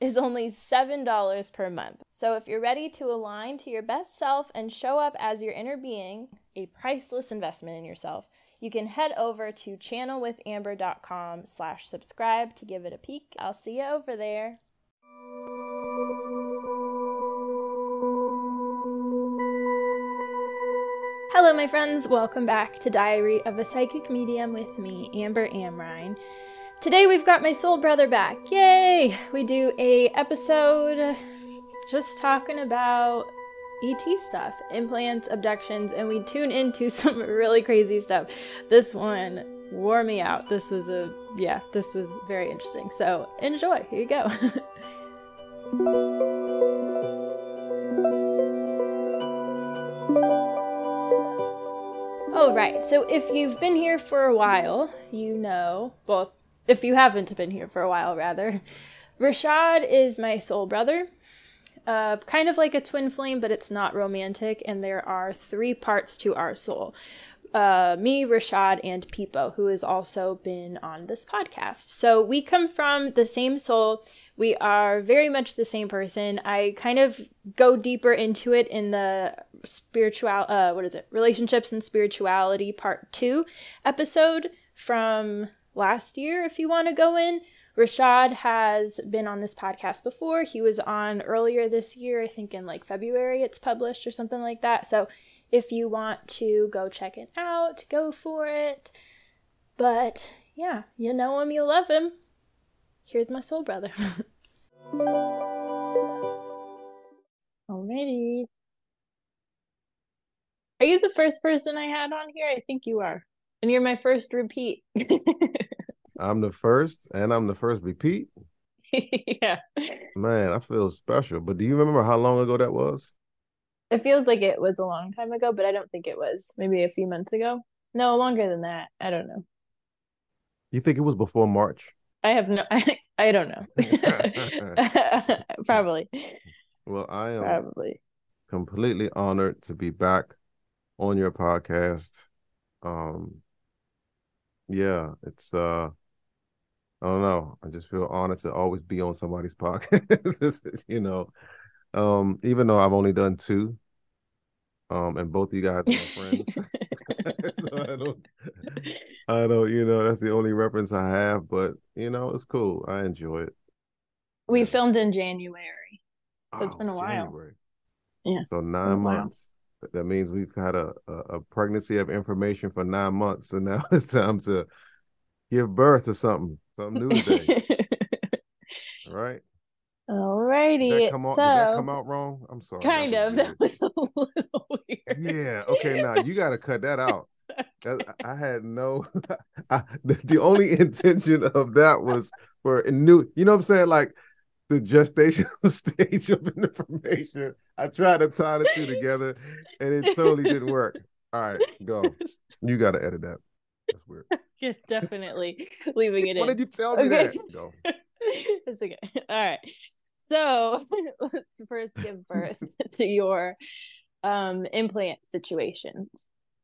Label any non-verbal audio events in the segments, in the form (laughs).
is only $7 per month. So if you're ready to align to your best self and show up as your inner being, a priceless investment in yourself, you can head over to channelwithamber.com slash subscribe to give it a peek. I'll see you over there. Hello, my friends. Welcome back to Diary of a Psychic Medium with me, Amber Amrine. Today we've got my soul brother back. Yay! We do a episode just talking about ET stuff, implants, abductions, and we tune into (laughs) some really crazy stuff. This one wore me out. This was a yeah, this was very interesting. So enjoy. Here you go. (laughs) All right. So if you've been here for a while, you know, well, if you haven't been here for a while, rather. Rashad is my soul brother. Uh, kind of like a twin flame, but it's not romantic, and there are three parts to our soul. Uh, me, Rashad, and Peepo, who has also been on this podcast. So we come from the same soul. We are very much the same person. I kind of go deeper into it in the spiritual, uh, what is it? Relationships and spirituality part two episode from last year if you want to go in. Rashad has been on this podcast before. He was on earlier this year, I think in like February it's published or something like that. So if you want to go check it out, go for it. But yeah, you know him, you love him. Here's my soul brother. (laughs) Alrighty. Are you the first person I had on here? I think you are. And you're my first repeat. (laughs) I'm the first, and I'm the first repeat. yeah. Man, I feel special. But do you remember how long ago that was? It feels like it was a long time ago, but I don't think it was. Maybe a few months ago. No, longer than that. I don't know. You think it was before March? I have no. I, (laughs) I don't know. (laughs) Probably. Well, I am probably completely honored to be back on your podcast. Um, yeah, it's uh I don't know. I just feel honored to always be on somebody's (laughs) podcast. you know, um, even though I've only done two, um, and both of you guys are my friends. (laughs) (laughs) so I don't, I don't, you know, that's the only reference I have. But you know, it's cool. I enjoy it. We yeah. filmed in January, so oh, it's been a while. January. Yeah. So nine months. That means we've had a, a, pregnancy of information for nine months, and now (laughs) it's time to give birth to something, something new (laughs) today. All right. Did that, come out, so, did that come out wrong? I'm sorry. Kind of. That was (laughs) a little weird. Yeah. Okay. Now you got to cut that out. Okay. I had no. I, the, the only intention of that was for a new. You know what I'm saying? Like the gestational (laughs) stage of information. I tried to tie the two together and it totally didn't work. All right, go. You got to edit that. That's weird. (laughs) yeah, definitely leaving it Why in. did you tell me Okay. that? Go. (laughs) it's okay. All right. So let's first give birth to your um, implant situations.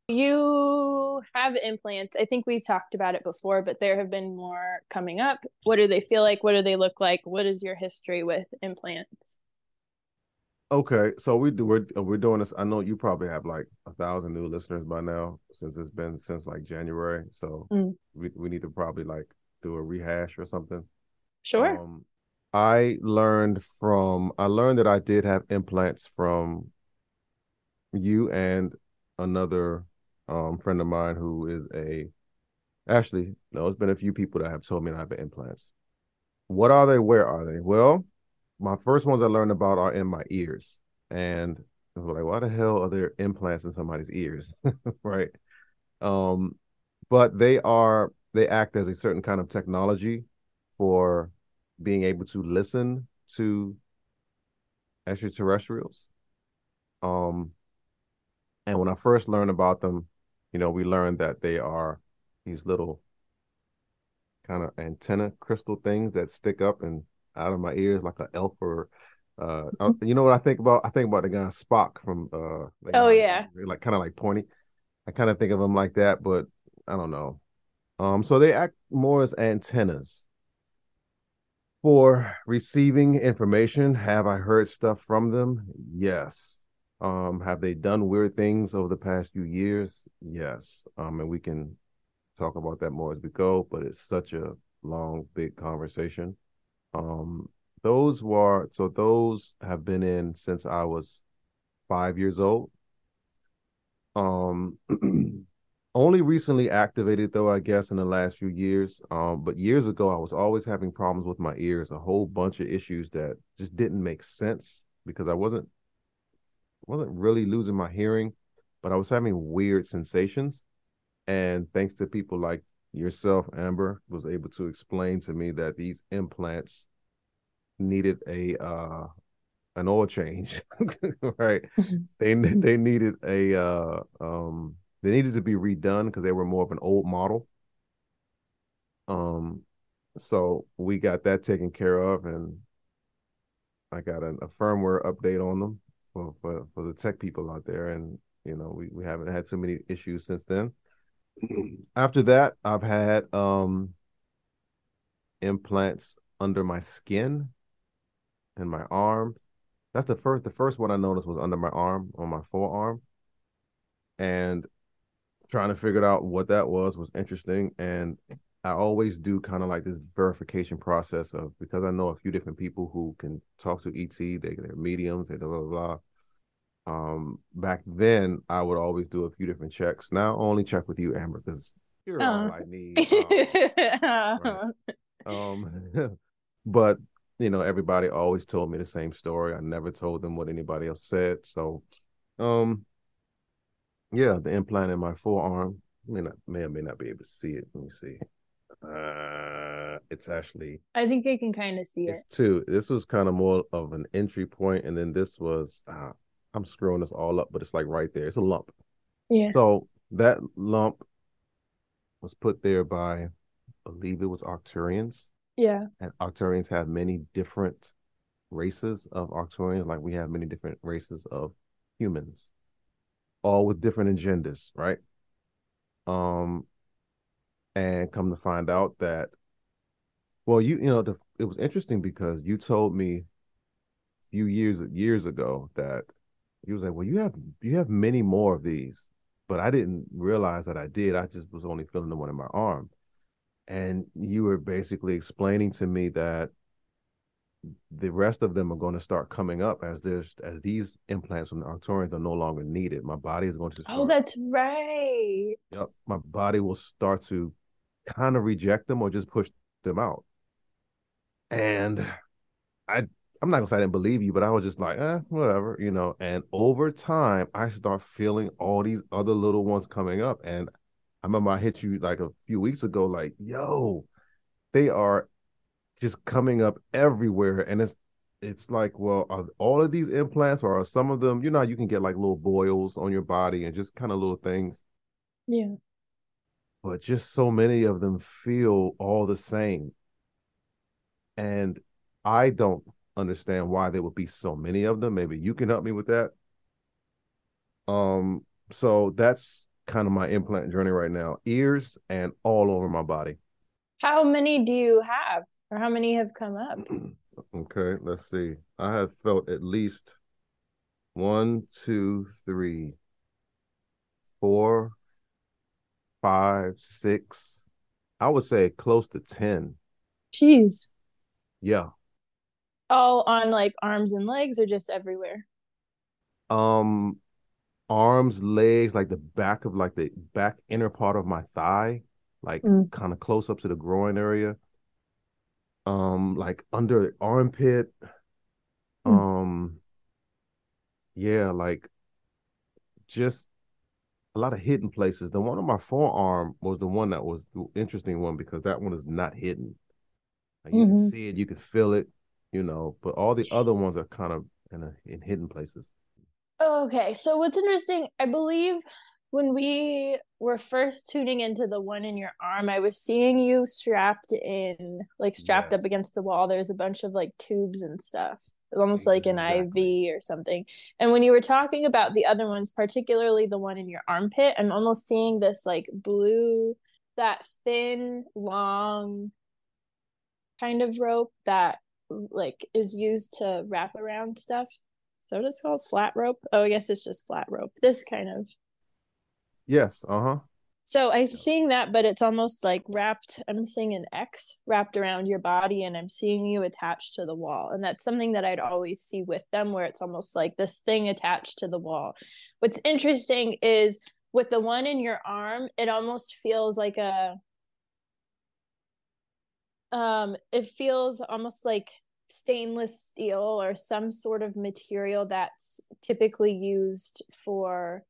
You have implants. I think we talked about it before, but there have been more coming up. What do they feel like? What do they look like? What is your history with implants? Okay, so we do we're we're doing this. I know you probably have like a thousand new listeners by now since it's been since like January. So Mm. we we need to probably like do a rehash or something. Sure. Um, I learned from I learned that I did have implants from you and another um friend of mine who is a actually no, it's been a few people that have told me that I have implants. What are they? Where are they? Well, my first ones I learned about are in my ears, and I was like, why the hell are there implants in somebody's ears? (laughs) right. Um, but they are they act as a certain kind of technology for being able to listen to extraterrestrials. Um, and when I first learned about them, you know, we learned that they are these little kind of antenna crystal things that stick up and out of my ears like an elf or uh uh, (laughs) you know what I think about? I think about the guy Spock from uh like, Oh, yeah. like kind of like pointy. I kind of think of them like that, but I don't know. Um, so they act more as antennas for receiving information. Have I heard stuff from them? Yes. Um, have they done weird things over the past few years? Yes. Um, and we can talk about that more as we go, but it's such a long, big conversation. Um, those were so those have been in since I was five years old. Um, (clears throat) only recently activated though, I guess, in the last few years. Um, but years ago, I was always having problems with my ears, a whole bunch of issues that just didn't make sense because I wasn't wasn't really losing my hearing, but I was having weird sensations. And thanks to people like yourself, Amber, was able to explain to me that these implants needed a uh an oil change, (laughs) right? Mhm. They they needed a uh um they needed to be redone because they were more of an old model. Um, so we got that taken care of, and I got a, a firmware update on them for, for for the tech people out there, and you know we we haven't had too many issues since then. (clears throat) After that, I've had um implants under my skin and my arm. That's the first the first one I noticed was under my arm on my forearm. And trying to figure out what that was was interesting. And I always do kind of like this verification process of because I know a few different people who can talk to ET, they they're mediums, they blah blah blah. Um, back then I would always do a few different checks. Now I only check with you, Amber, because you're all Oh. I need. Um, (laughs) um, (laughs) but you know, everybody always told me the same story. I never told them what anybody else said. So, um, yeah, the implant in my forearm. May not, may or may not be able to see it. Let me see. Uh, it's actually I think I can kind of see it. it's two. This was kind of more of an entry point, and then this was. Uh, I'm screwing this all up, but it's like right there. It's a lump. Yeah. So that lump was put there by, I believe it was Arcturians Yeah. and Arcturians have many different races of Arcturians, like we have many different races of humans, all with different agendas, right? Um, and come to find out that, well, you you know, the, it was interesting because you told me a few years years ago that you was like, well, you have you have many more of these, but I didn't realize that I did. I just was only feeling the one in my arm and you were basically explaining to me that the rest of them are going to start coming up as there's as these implants from the Arcturians are no longer needed. My body is going to oh, start, Oh, that's right. yep, my body will start to kind of reject them or just push them out. And I I'm not gonna say I didn't believe you, but I was just like, eh, whatever, you know. And over time, I start feeling all these other little ones coming up. And I remember I hit you like a few weeks ago, like, yo, they are just coming up everywhere. And it's it's like, well, are all of these implants or are some of them, you know, you can get like little boils on your body and just kind of little things. Yeah. But just so many of them feel all the same. And I don't understand why there would be so many of them. Maybe you can help me with that. Um, so that's kind of my implant journey right now. Ears and all over my body. How many do you have? Or how many have come up? (clears throat) okay, let's see. I have felt at least one, two, three, four, five, six. I would say close to 10. Jeez. Yeah. All on like arms and legs or just everywhere? Um arms, legs, like the back of like the back inner part of my thigh, like mm. kind of close up to the groin area. Um, like under the armpit. Mm. Um, yeah, like just a lot of hidden places. The one on my forearm was the one that was the interesting one because that one is not hidden. Like, you mm-hmm. can see it, you can feel it, you know, but all the other ones are kind of in a, in hidden places. Okay, so what's interesting, I believe when we were first tuning into the one in your arm, I was seeing you strapped in, like strapped yes. up against the wall. There's a bunch of like tubes and stuff, almost like an IV or something. And when you were talking about the other ones, particularly the one in your armpit, I'm almost seeing this like blue, that thin, long kind of rope that like is used to wrap around stuff. So what it's called? Flat rope? Oh, I guess it's just flat rope. This kind of Yes. Uh huh. So I'm seeing that, but it's almost like wrapped. I'm seeing an X wrapped around your body, and I'm seeing you attached to the wall. And that's something that I'd always see with them, where it's almost like this thing attached to the wall. What's interesting is with the one in your arm, it almost feels like a. Um, it feels almost like stainless steel or some sort of material that's typically used for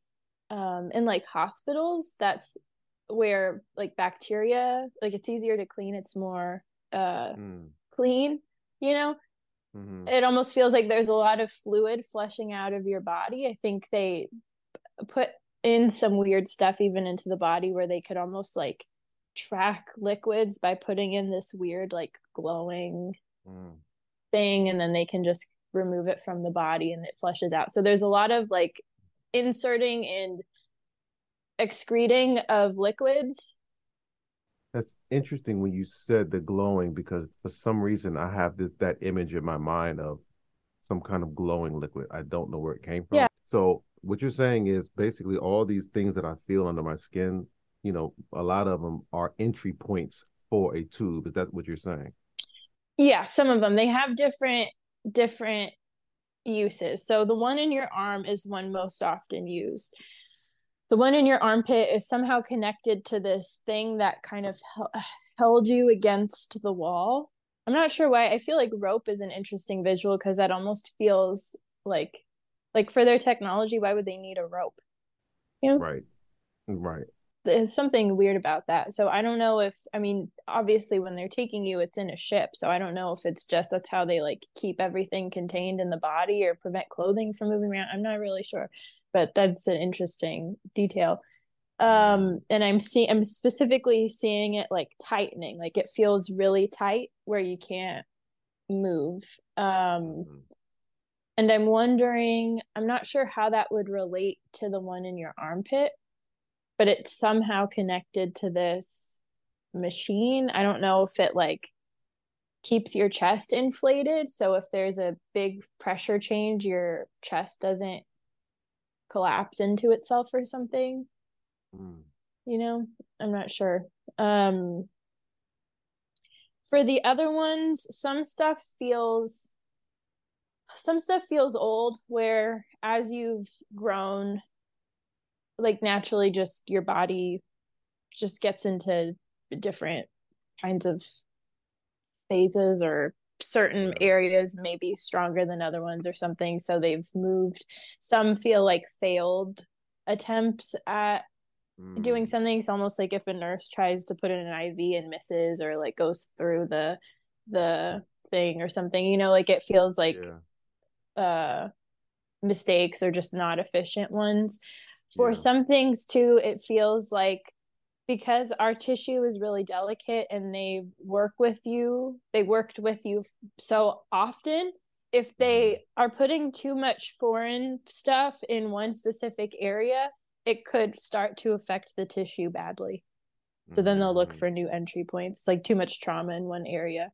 um in like hospitals that's where like bacteria like it's easier to clean it's more uh mm. clean you know mm-hmm. it almost feels like there's a lot of fluid flushing out of your body i think they put in some weird stuff even into the body where they could almost like track liquids by putting in this weird like glowing mm. thing and then they can just remove it from the body and it flushes out so there's a lot of like inserting and excreting of liquids. That's interesting when you said the glowing because for some reason I have this that image in my mind of some kind of glowing liquid. I don't know where it came from. Yeah. So what you're saying is basically all these things that I feel under my skin, you know, a lot of them are entry points for a tube. Is that what you're saying? Yeah, some of them. They have different different uses. So the one in your arm is one most often used. The one in your armpit is somehow connected to this thing that kind of uh, held you against the wall. I'm not sure why. I feel like rope is an interesting visual because that almost feels like like for their technology, why would they need a rope? You know? Right. Right there's something weird about that. So I don't know if I mean obviously when they're taking you it's in a ship. So I don't know if it's just that's how they like keep everything contained in the body or prevent clothing from moving around. I'm not really sure. But that's an interesting detail. Um and I'm seeing I'm specifically seeing it like tightening. Like it feels really tight where you can't move. Um mm-hmm. and I'm wondering, I'm not sure how that would relate to the one in your armpit but it's somehow connected to this machine. I don't know if it like keeps your chest inflated. So if there's a big pressure change, your chest doesn't collapse into itself or something. Mm. You know, I'm not sure. Um for the other ones, some stuff feels some stuff feels old where as you've grown like naturally just your body just gets into different kinds of phases or certain areas maybe stronger than other ones or something. So they've moved. Some feel like failed attempts at mm. doing something. It's almost like if a nurse tries to put in an iv and misses or like goes through the the thing or something you know like it feels like yeah. uh mistakes or just not efficient ones for yeah. some things too it feels like because our tissue is really delicate and they work with you, they worked with you so often. If they mm-hmm. are putting too much foreign stuff in one specific area, it could start to affect the tissue badly. So then they'll look mm-hmm. for new entry points, like too much trauma in one area,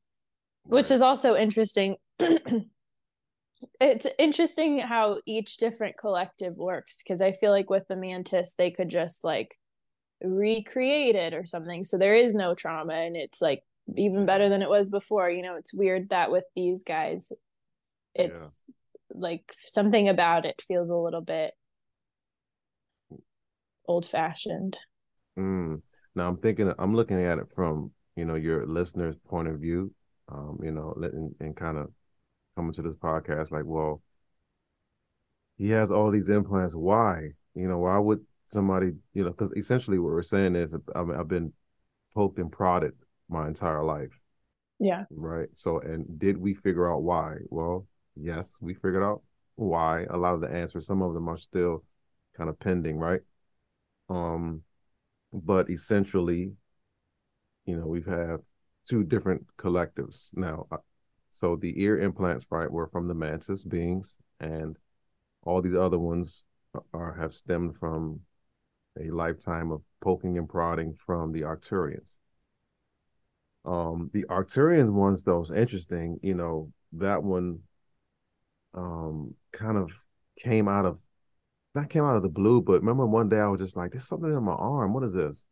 which is also interesting. (clears throat) it's interesting how each different collective works because I feel like with the mantis, they could just like recreate it or something. So there is no trauma and it's like even better than it was before. You know, it's weird that with these guys, it's yeah. like something about it feels a little bit old fashioned. Mm. Now I'm thinking, I'm looking at it from you know your listener's point of view. Um, you know, and, and kind of coming to this podcast like, well, he has all these implants. Why? You know, why would somebody? You know, because essentially what we're saying is, I mean, I've been poked and prodded my entire life. Yeah. Right. So, and did we figure out why? Well, yes, we figured out why. A lot of the answers, some of them are still kind of pending, right? Um, but essentially, you know, we've had two different collectives now. Uh, so the ear implants, right, were from the mantis beings, and all these other ones are have stemmed from a lifetime of poking and prodding from the Arcturians. Um, the Arcturian ones, though, is interesting. You know, that one um kind of came out of that came out of the blue, but remember one day I was just like, there's something in my arm. What is this?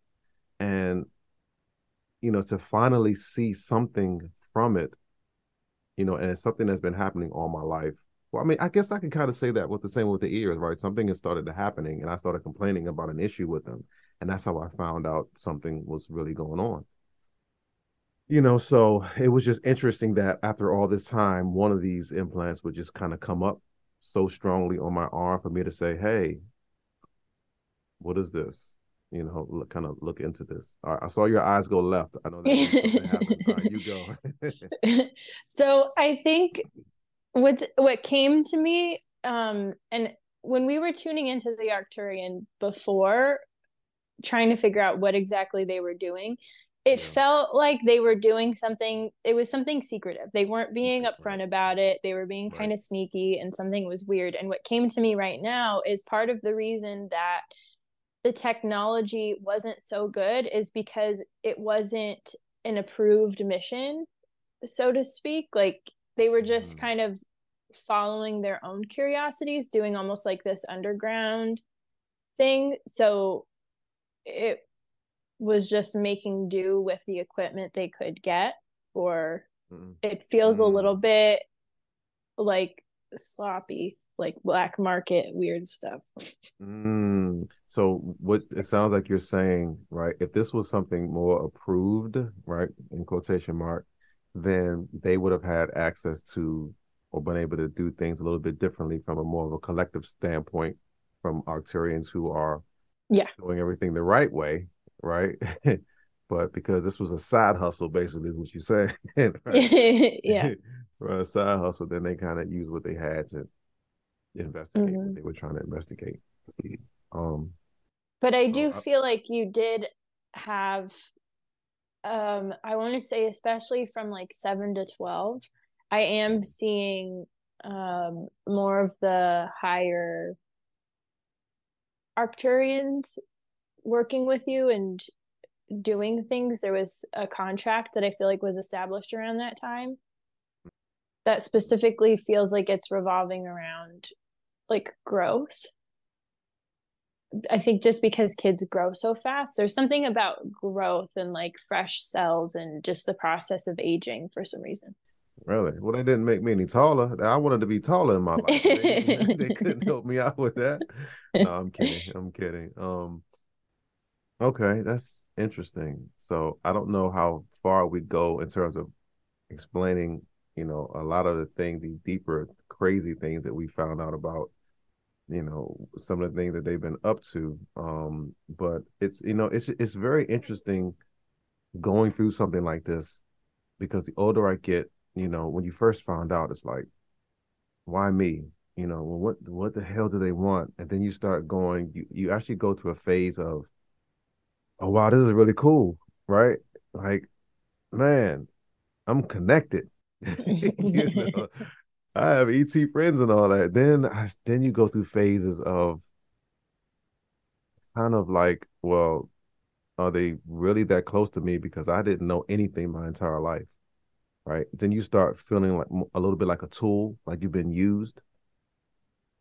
And you know, to finally see something from it, you know, and it's something that's been happening all my life. Well, I mean, I guess I can kind of say that with the same with the ears, right? Something has started to happening, and I started complaining about an issue with them, and that's how I found out something was really going on. You know, so it was just interesting that after all this time, one of these implants would just kind of come up so strongly on my arm for me to say, "Hey, what is this?" You know, look, kind of look into this. I saw your eyes go left. I know that right, you go. (laughs) so I think what what came to me, um, and when we were tuning into the Arcturian before, trying to figure out what exactly they were doing, it felt like they were doing something it was something secretive they weren't being upfront about it they were being right. kind of sneaky and something was weird and what came to me right now is part of the reason that the technology wasn't so good is because it wasn't an approved mission so to speak like they were just mm. kind of following their own curiosities doing almost like this underground thing so it was just making do with the equipment they could get or mm. it feels mm. a little bit like sloppy like black market weird stuff mm. so what it sounds like you're saying right if this was something more approved right in quotation mark then they would have had access to or been able to do things a little bit differently from a more of a collective standpoint from Arcturians who are yeah doing everything the right way right? (laughs) but because this was a side hustle, basically, is what you said. (laughs) (laughs) yeah. A side hustle, then they kind of used what they had to investigate mm-hmm. what they were trying to investigate. Um, but I do uh, feel like you did have, um, I want to say, especially from like seven to twelve, I am seeing um more of the higher Arcturians working with you and doing things there was a contract that i feel like was established around that time that specifically feels like it's revolving around like growth i think just because kids grow so fast there's something about growth and like fresh cells and just the process of aging for some reason Really? Well, they didn't make me any taller. I wanted to be taller in my (laughs) life. They, they couldn't help me out with that. No, I'm kidding. I'm kidding. Um, Okay, that's interesting. So I don't know how far we go in terms of explaining, you know, a lot of the things, the deeper, crazy things that we found out about, you know, some of the things that they've been up to. Um, but it's you know, it's it's very interesting going through something like this because the older I get, you know, when you first found out, it's like, why me? You know, well, what what the hell do they want? And then you start going, you you actually go to a phase of oh wow, this is really cool, right? Like, man, I'm connected. (laughs) you know, (laughs) I have ET friends and all that. Then I, then you go through phases of kind of like, well, are they really that close to me because I didn't know anything my entire life, right? Then you start feeling like a little bit like a tool, like you've been used.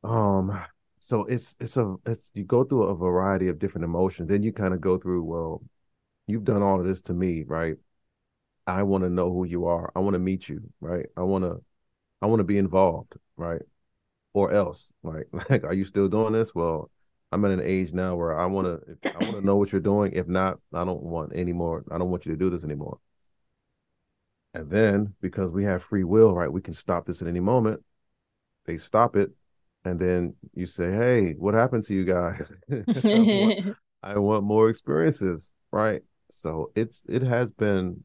Um, so it's it's a it's you go through a variety of different emotions. Then you kind of go through, well, you've done all of this to me, right? I want to know who you are. I want to meet you, right? I want to I want to be involved, right? Or else, like, (laughs) like, are you still doing this? Well, I'm at an age now where I want to, I want to know what you're doing. If not, I don't want any more. I don't want you to do this anymore. And then because we have free will, right, we can stop this at any moment. They stop it, and then you say, "Hey, what happened to you guys? (laughs) I, want, (laughs) I want more experiences." Right. So it's it has been,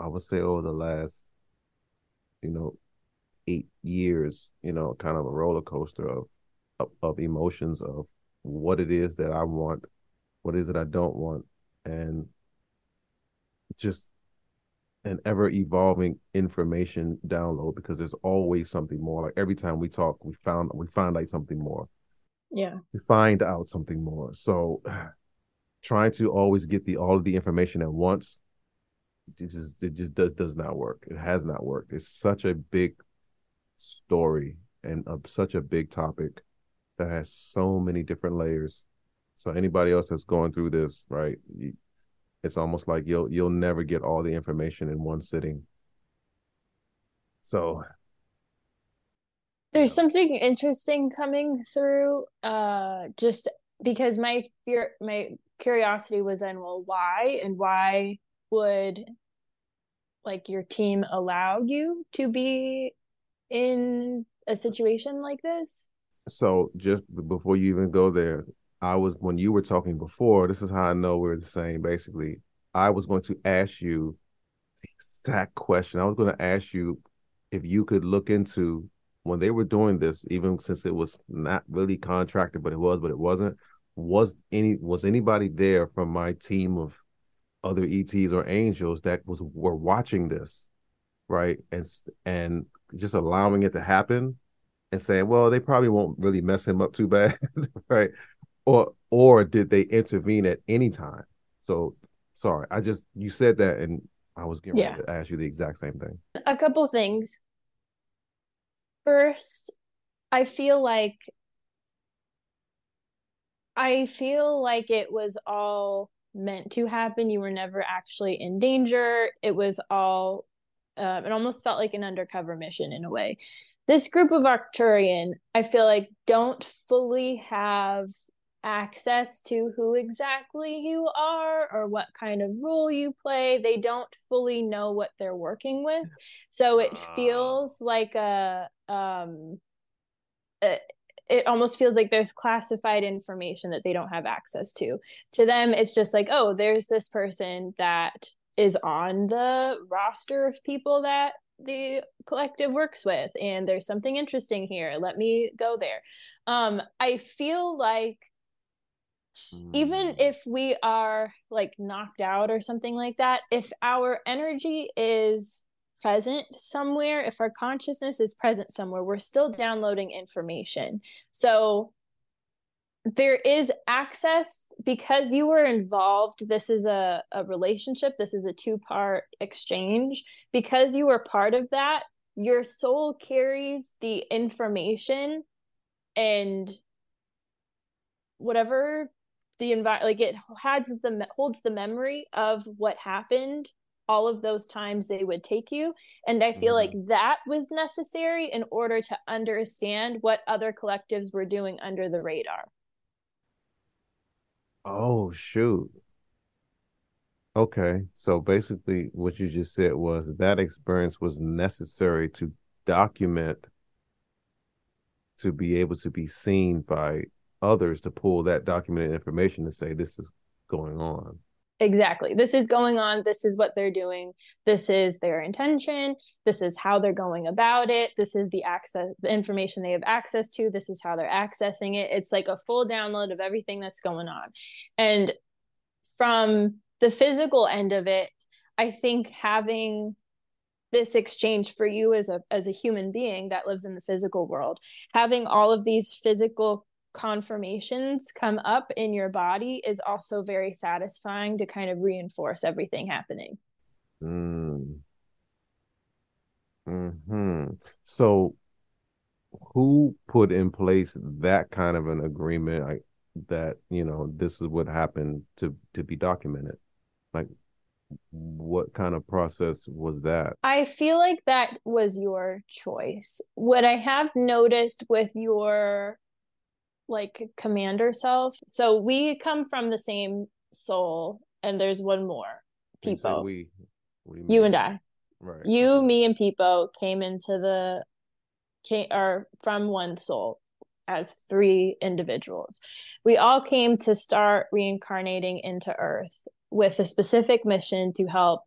I would say, over the last you know, eight years, you know, kind of a roller coaster of, of, of emotions of what it is that I want, what is it I don't want, and just an ever evolving information download because there's always something more. Like every time we talk, we found we find out something more. Yeah. We find out something more. So (sighs) trying to always get the all of the information at once it is it just does, does not work. It has not worked. It's such a big story and of such a big topic that has so many different layers. So anybody else that's going through this, right? It's almost like you'll you'll never get all the information in one sitting. So there's something interesting coming through uh just because my fear my curiosity was in well why and why would like your team allow you to be in a situation like this? So just before you even go there, I was when you were talking before, this is how I know we're the same basically. I was going to ask you the exact question. I was going to ask you if you could look into when they were doing this, even since it was not really contracted, but it was, but it wasn't. Was any was anybody there from my team of other ETs or angels that was were watching this, right? And and just allowing it to happen and saying, well, they probably won't really mess him up too bad, (laughs) right? Or or did they intervene at any time? So sorry, I just you said that and I was getting yeah. to ask you the exact same thing. A couple things. First, I feel like I feel like it was all meant to happen. You were never actually in danger. It was all, um, it almost felt like an undercover mission in a way. This group of Arcturian, I feel like, don't fully have access to who exactly you are or what kind of role you play. They don't fully know what they're working with. So it ah. feels like a, um, a, it almost feels like there's classified information that they don't have access to. To them, it's just like, oh, there's this person that is on the roster of people that the collective works with, and there's something interesting here. Let me go there. Um, I feel like even hmm. if we are like knocked out or something like that, if our energy is present somewhere, if our consciousness is present somewhere, we're still downloading information. So there is access because you were involved. This is a, a relationship, this is a two part exchange. Because you were part of that, your soul carries the information and whatever the environment like it has the holds the memory of what happened all of those times they would take you. And I feel mm-hmm. like that was necessary in order to understand what other collectives were doing under the radar. Oh, shoot. Okay. So basically, what you just said was that, that experience was necessary to document, to be able to be seen by others to pull that documented information to say this is going on exactly. This is going on. This is what they're doing. This is their intention. This is how they're going about it. This is the access the information they have access to. This is how they're accessing it. It's like a full download of everything that's going on. And from the physical end of it, I think having this exchange for you as a as a human being that lives in the physical world, having all of these physical confirmations come up in your body is also very satisfying to kind of reinforce everything happening. Mm. Hmm. So, who put in place that kind of an agreement? Like that, you know, this is what happened to to be documented. Like, what kind of process was that? I feel like that was your choice. What I have noticed with your like commander self, so we come from the same soul, and there's one more people. We, you, you and I. Right. You, me, and Peepo came into the came or from one soul as three individuals. We all came to start reincarnating into Earth with a specific mission to help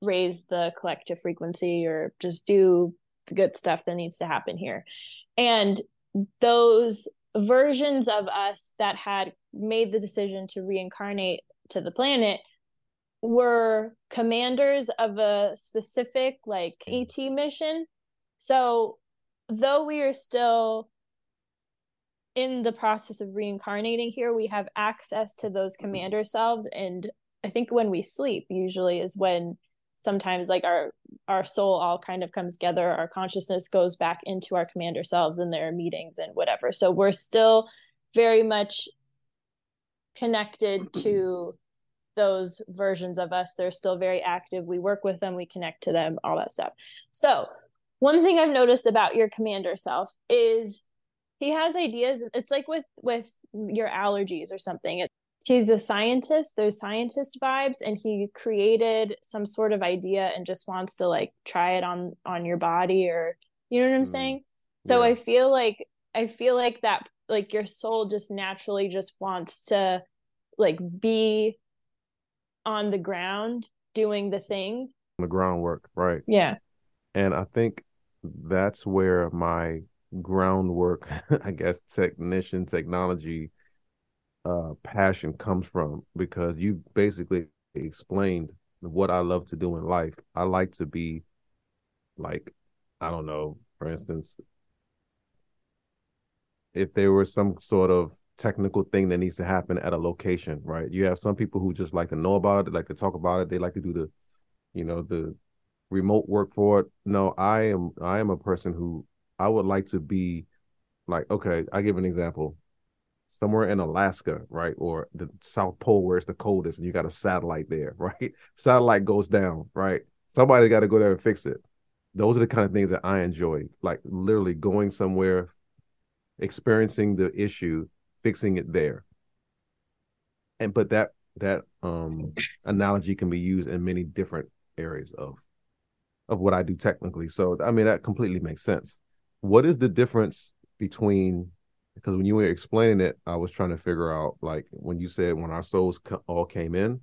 raise the collective frequency or just do the good stuff that needs to happen here. And those versions of us that had made the decision to reincarnate to the planet were commanders of a specific like mm. ET mission. So though we are still in the process of reincarnating here, we have access to those mm-hmm. commander selves. And I think when we sleep, usually is when sometimes like our our soul all kind of comes together, our consciousness goes back into our commander selves in their meetings and whatever. So we're still very much connected (clears throat) to those versions of us. They're still very active. We work with them, we connect to them, all that stuff. So, one thing I've noticed about your commander self is he has ideas. It's like with with your allergies or something. It, he's a scientist. There's scientist vibes, and he created some sort of idea and just wants to like try it on on your body or you know what I'm mm. saying. So yeah. I feel like I feel like that like your soul just naturally just wants to like be on the ground doing the thing the groundwork right yeah and i think that's where my groundwork (laughs) i guess technician technology uh passion comes from because you basically explained what i love to do in life i like to be like i don't know for instance if there was some sort of technical thing that needs to happen at a location, right? You have some people who just like to know about it, like to talk about it, they like to do the, you know, the remote work for it. No, I am I am a person who I would like to be like, okay, I give an example. Somewhere in Alaska, right? Or the South Pole where it's the coldest and you got a satellite there, (laughs) right? Satellite goes down, right? Somebody got to go there and fix it. Those are the kind of things that I enjoy, like literally going somewhere, experiencing the issue, fixing it there. And but that that um analogy can be used in many different areas of of what I do technically. So I mean that completely makes sense. What is the difference between because when you were explaining it, I was trying to figure out like when you said when our souls co- all came in,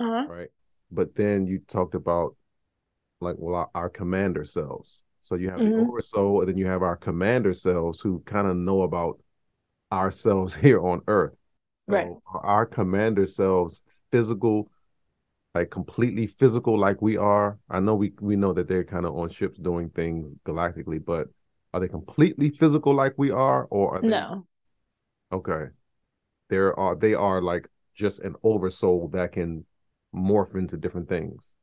uh-huh. right? But then you talked about like well our, our commander selves. So you have mm-hmm. the oversoul, and then you have our commander selves who kind of know about ourselves (laughs) here on earth. So right. Our commander selves physical, like completely physical, like we are. I know we we know that they're kind of on ships doing things galactically, but are they completely physical like we are, or are they... no? Okay, there are they are like just an oversoul that can morph into different things.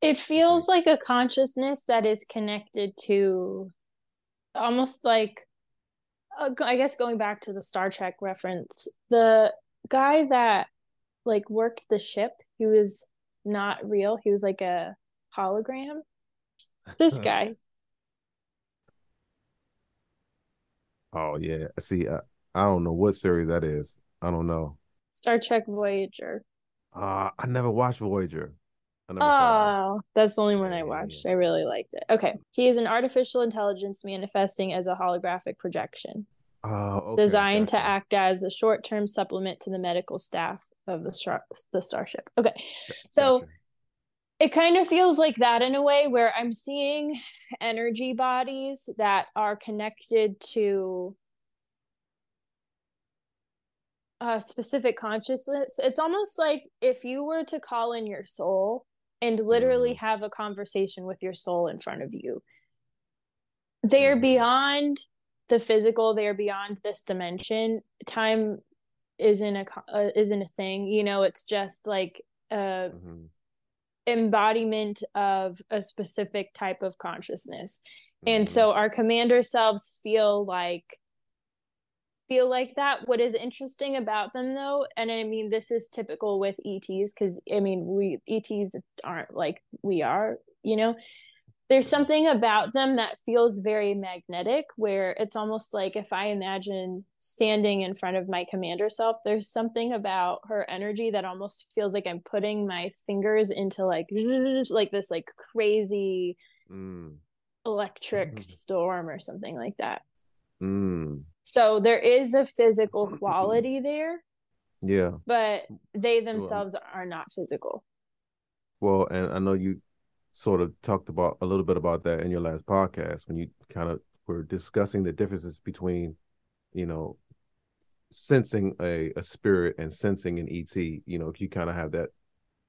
It feels like a consciousness that is connected to almost like uh, I guess going back to the Star Trek reference, the guy that like worked the ship, he was not real. He was like a hologram. This (laughs) guy. Oh yeah, see, I, I don't know what series that is. I don't know. Star Trek Voyager. Uh, I never watched Voyager. Oh, that's the only one I watched. I really liked it. Okay. He is an artificial intelligence manifesting as a holographic projection. Oh, okay, designed to act as a short-term supplement to the medical staff of the star- the starship. Okay. So gotcha. It kind of feels like that in a way where I'm seeing energy bodies that are connected to a specific consciousness. It's almost like if you were to call in your soul and literally Mm-hmm. have a conversation with your soul in front of you. They're Mhm. beyond the physical, they're beyond this dimension. Time isn't a uh, isn't a thing, you know, it's just like a Mhm. Embodiment of a specific type of consciousness. And Mhm. so our commander selves feel like feel like that. What is interesting about them though, and I mean this is typical with ETs because I mean we ETs aren't like we are, you know. There's something about them that feels very magnetic where it's almost like if I imagine standing in front of my commander self, there's something about her energy that almost feels like I'm putting my fingers into like (laughs) like this like crazy Mm. electric Mhm. storm or something like that. Mm. So there is a physical (clears throat) quality there, Yeah. but they themselves are not physical. Well, and I know you sort of talked about a little bit about that in your last podcast when you kind of were discussing the differences between, you know, sensing a, a spirit and sensing an ET. You know, you kind of have that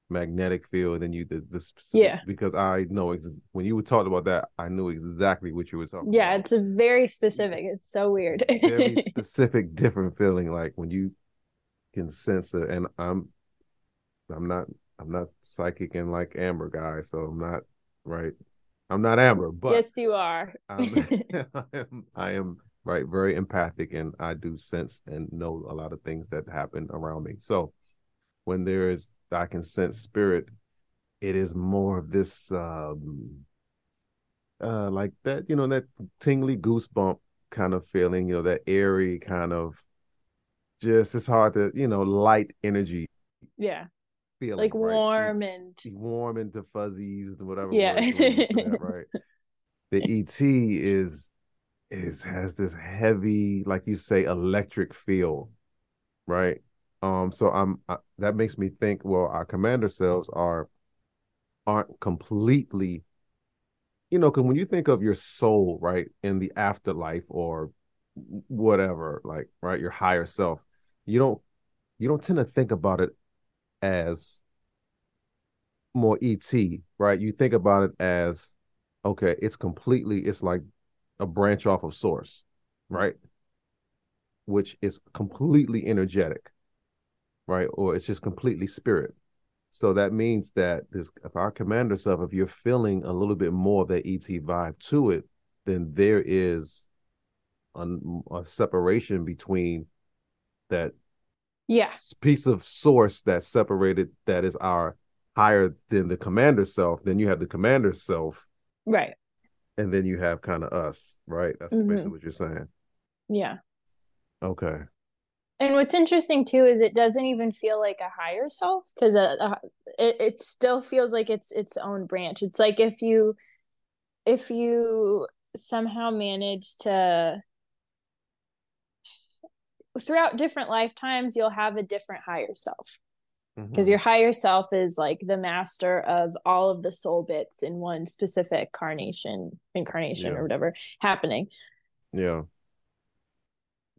magnetic feel, and then you the, the Yeah. because I know ex- when you were talking about that, I knew exactly what you were talking Yeah, about. it's a very specific. It's so weird. very (laughs) specific, different feeling. Like when you can sense it, and I'm, I'm not, I'm not psychic and like Amber guy, so I'm not right. I'm not Amber, but yes, you are. (laughs) I'm, I (laughs) am, (laughs) I am right, very empathic, and I do sense and know a lot of things that happen around me. So when there is, I can sense spirit. It is more of this, um, uh, like that, you know, that tingly goosebump kind of feeling, you know, that airy kind of, just it's hard to, you know, light energy yeah. Feeling, Like right? warm It's and- warm into fuzzies, and whatever. Yeah. word you wanna use for that, (laughs) right. The ET is is has this heavy, like you say, electric feel, right? Um, so I'm I, that makes me think. Well, our commander selves are aren't completely, you know, because when you think of your soul, right, in the afterlife or whatever, like right, your higher self, you don't you don't tend to think about it as more ET, right? You think about it as okay, it's completely, it's like a branch off of source, right? Which is completely energetic, right? Or it's just completely spirit. So that means that this, if our commander self, if you're feeling a little bit more of that ET vibe to it, then there is a, a separation between that Yeah. piece of source that separated that is our higher than the commander self then you have the commander self Right. and then you have kind of us right that's Mhm. basically what you're saying Yeah. okay And what's interesting too is it doesn't even feel like a higher self because uh, uh, it it still feels like it's its own branch. It's like if you if you somehow manage to throughout different lifetimes you'll have a different higher self because Mhm. your higher self is like the master of all of the soul bits in one specific carnation incarnation Yeah. or whatever happening yeah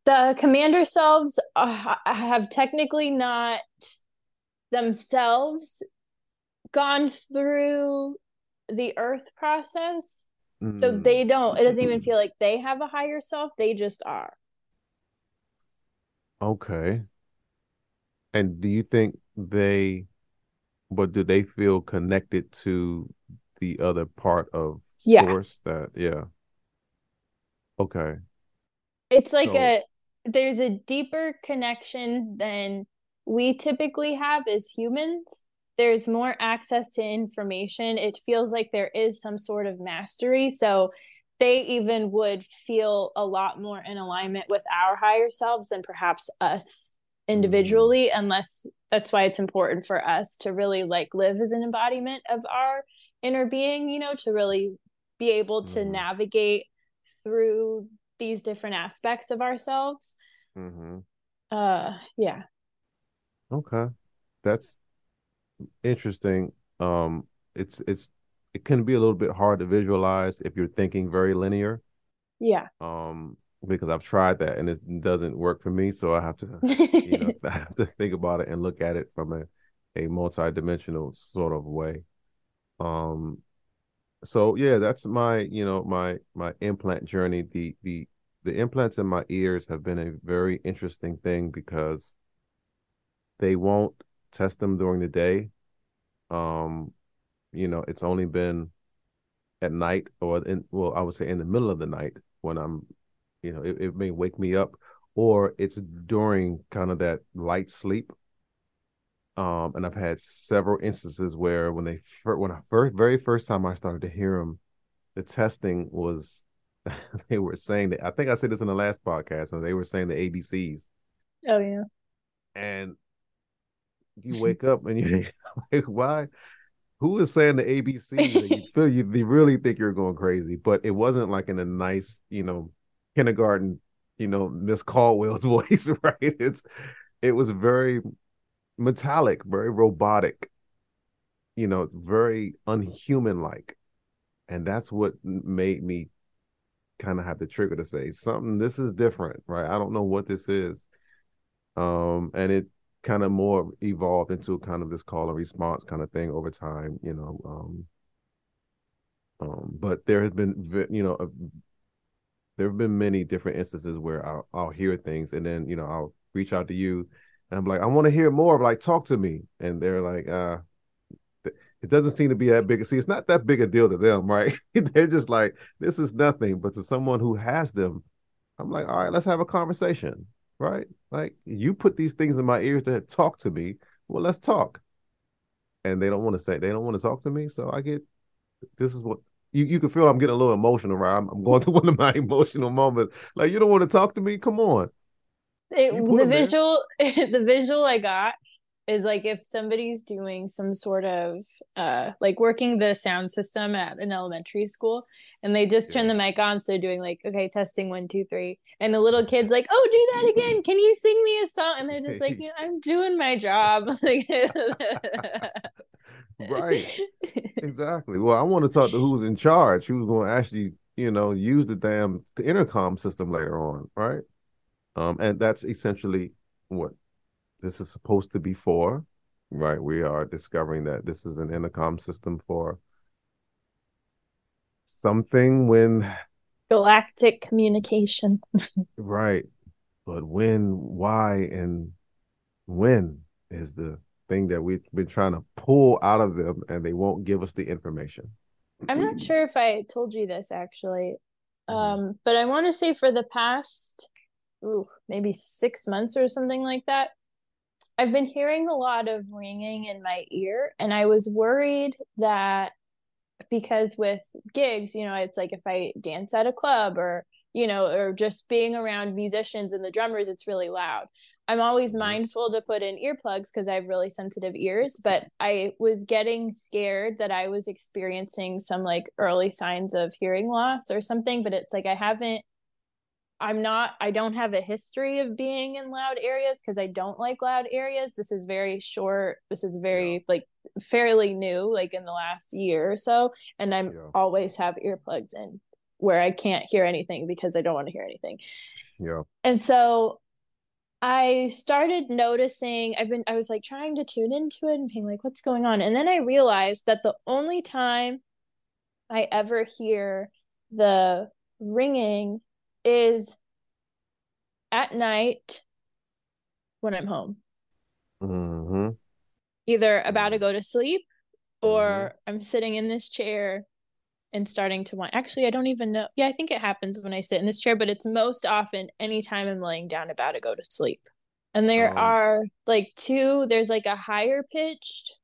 the commander selves uh, have technically not themselves gone through the earth process so Mm. they don't it doesn't even feel like they have a higher self they just are okay. And do you think they but do they feel connected to the other part of Yeah. source that yeah. Okay. It's like So- a there's a deeper connection than we typically have as humans. There's more access to information. It feels like there is some sort of mastery. So they even would feel a lot more in alignment with our higher selves than perhaps us individually unless that's why it's important for us to really like live as an embodiment of our inner being you know to really be able to Mhm. navigate through these different aspects of ourselves hmm uh yeah Okay. That's interesting. Um it's it's it can be a little bit hard to visualize if you're thinking very linear. yeah Um because I've tried that and it doesn't work for me. So I have to, you know, (laughs) I have to think about it and look at it from a, a multi-dimensional sort of way. Um, so yeah, that's my, you know, my my implant journey. The the the implants in my ears have been a very interesting thing because they won't test them during the day. Um, you know, it's only been at night or in well, I would say in the middle of the night when I'm you know, it, it may wake me up, or it's during kind of that light sleep. Um, and I've had several instances where when they when I first very first time I started to hear them, the testing was (laughs) they were saying that I think I said this in the last podcast when they were saying the ABCs. Oh yeah. And you (laughs) wake up and you (laughs) like, why? Who is saying the ABCs? you (laughs) feel you they really think you're going crazy, but it wasn't like in a nice, you know, kindergarten, you know, Miss Caldwell's (laughs) voice, right? It's it was very metallic, very robotic, you know, very unhuman like. And that's what made me kind of have the trigger to say something this is different, right? I don't know what this is. Um, and it kind of more evolved into kind of this call and response kind of thing over time, you know. Um, um, but there has been, you know, there have been many different instances where I'll, I'll hear things and then you know I'll reach out to you and I'm like I want to hear more like talk to me and they're like uh it doesn't seem to be that big see it's not that big a deal to them (laughs) right they're just like this is nothing but to someone who has them I'm like all right let's have a conversation right like you put these things in my ears to talk to me well let's talk and they don't want to say they don't want to talk to me so I get this is what you, you can feel I'm getting a little emotional, right? I'm, I'm going (laughs) through one of my emotional moments. Like, you don't want to talk to me? Come on. It, the visual, (laughs) the visual I got is like if somebody's doing some sort of uh like working the sound system at an elementary school and they just turn the mic on so they're doing like okay testing one two three and the little kids like oh do that again. Can you sing me a song? And they're just like (laughs) yeah, i'm doing my job. (laughs) Right. (laughs) Exactly. Well i want to talk to who's in charge who's going to actually you know use the damn the intercom system later on right? Um and that's essentially what this is supposed to be for right we are discovering that this is an intercom system for something when galactic communication (laughs) right but when why and when is the thing that we've been trying to pull out of them and they won't give us the information. I'm not sure if I told you this actually. Mm-hmm. Um, but I want to say for the past ooh, maybe six months or something like that, I've been hearing a lot of ringing in my ear, and I was worried that because with gigs, you know, it's like if I dance at a club or you know, or just being around musicians and the drummers, it's really loud. I'm always mm-hmm. mindful to put in earplugs because I have really sensitive ears, but I was getting scared that I was experiencing some like early signs of hearing loss or something, but it's like I haven't I'm not I don't have a history of being in loud areas because I don't like loud areas. This is very short. This is very yeah. like fairly new like in the last year or so and I'm yeah. always have earplugs in where I can't hear anything because I don't want to hear anything. Yeah. And so I started noticing I've been I was like trying to tune into it and being like what's going on and then I realized that the only time I ever hear the ringing is at night when I'm home. Mm-hmm. Either about to go to sleep or mm-hmm. I'm sitting in this chair and starting to want actually i don't even know yeah i think it happens when i sit in this chair but it's most often anytime i'm laying down about to go to sleep and there um, are like two there's like a higher pitched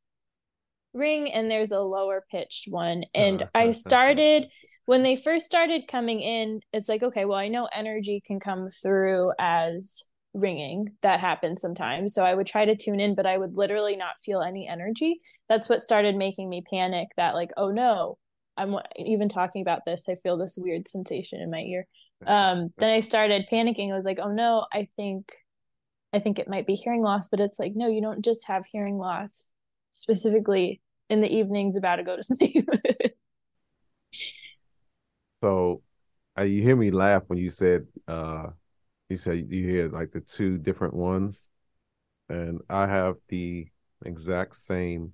ring and there's a lower pitched one and i started (laughs) when they first started coming in it's like okay well i know energy can come through as ringing that happens sometimes so i would try to tune in but i would literally not feel any energy that's what started making me panic that like oh no I'm even talking about this, I feel this weird sensation in my ear. Um, then I started panicking. I was like, oh no, I think I think it might be hearing loss, but it's like, no, you don't just have hearing loss specifically in the evenings about to go to (laughs) sleep. So uh, you hear me laugh when you said uh you said you hear like the two different ones and I have the exact same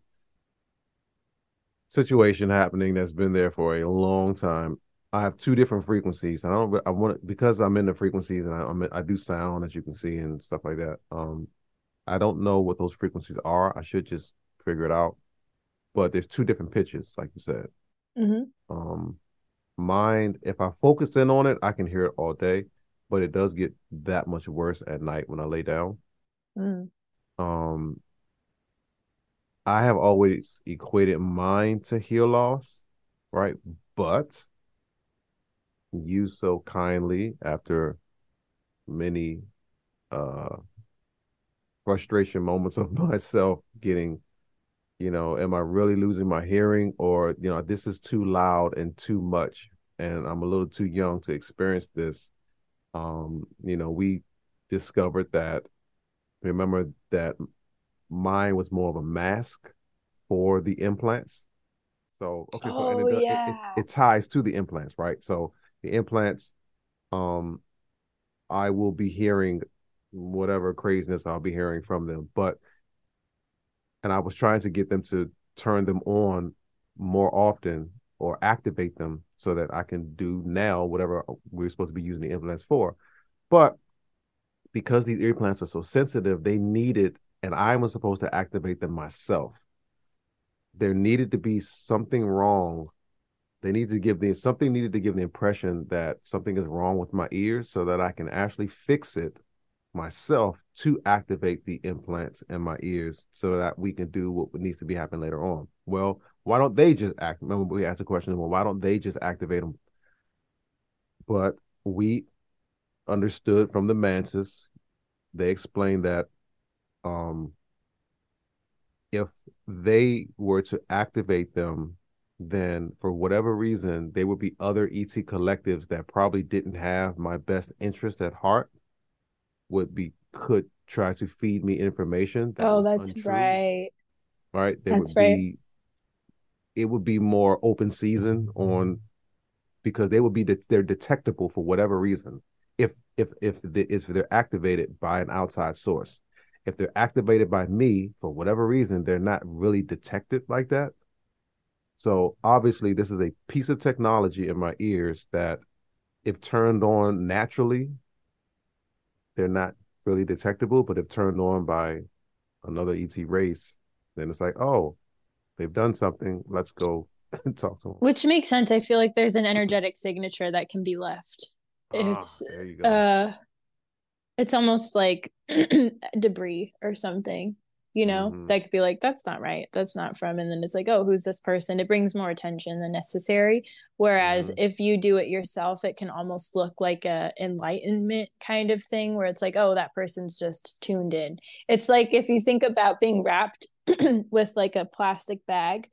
situation happening that's been there for a long time. I have two different frequencies. I don't. I want because I'm in the frequencies and I, I'm I do sound as you can see and stuff like that. Um, I don't know what those frequencies are. I should just figure it out. But there's two different pitches, like you said. Mm-hmm. Um, mind. If I focus in on it, I can hear it all day, but it does get that much worse at night when I lay down. Mm. Um, I have always equated mind to hear loss, right? But you so kindly, after many uh frustration moments of (laughs) myself getting, you know, am I really losing my hearing or, you know, this is too loud and too much and I'm a little too young to experience this. Um, you know, we discovered that remember that mine was more of a mask for the implants. So okay, so Oh, it, it, it, it ties to the implants, right? So the implants, um, I will be hearing whatever craziness I'll be hearing from them, but and I was trying to get them to turn them on more often or activate them so that I can do now whatever we're supposed to be using the implants for. But because these implants are so sensitive, they needed, and I was supposed to activate them myself. There needed to be something wrong. They need to give the something needed to give the impression that something is wrong with my ears so that I can actually fix it myself to activate the implants in my ears so that we can do what needs to be happening later on. Well, why don't they just act? Remember, we asked the question, well, why don't they just activate them? But we understood from the Mantis, they explained that um, if they were to activate them, then for whatever reason, there would be other ET collectives that probably didn't have my best interest at heart, would be could try to feed me information. That oh, that's untrue, right. Right. There That's would right. be it would be more open season on because they would be de- they're detectable for whatever reason if if if the, if they're activated by an outside source if they're activated by me for whatever reason they're not really detected like that so obviously this is a piece of technology in my ears that if turned on naturally they're not really detectable but if turned on by another et race then it's like oh they've done something let's go (laughs) and talk to them Which makes sense. I feel like there's an energetic signature that can be left. It's ah, go uh it's almost like (clears throat) debris or something, you know, Mhm. that could be like, that's not right. That's not from. And then it's like, oh, who's this person? It brings more attention than necessary. Whereas Mhm. if you do it yourself, it can almost look like a enlightenment kind of thing where it's like, oh, that person's just tuned in. It's like if you think about being wrapped (clears throat) with like a plastic bag,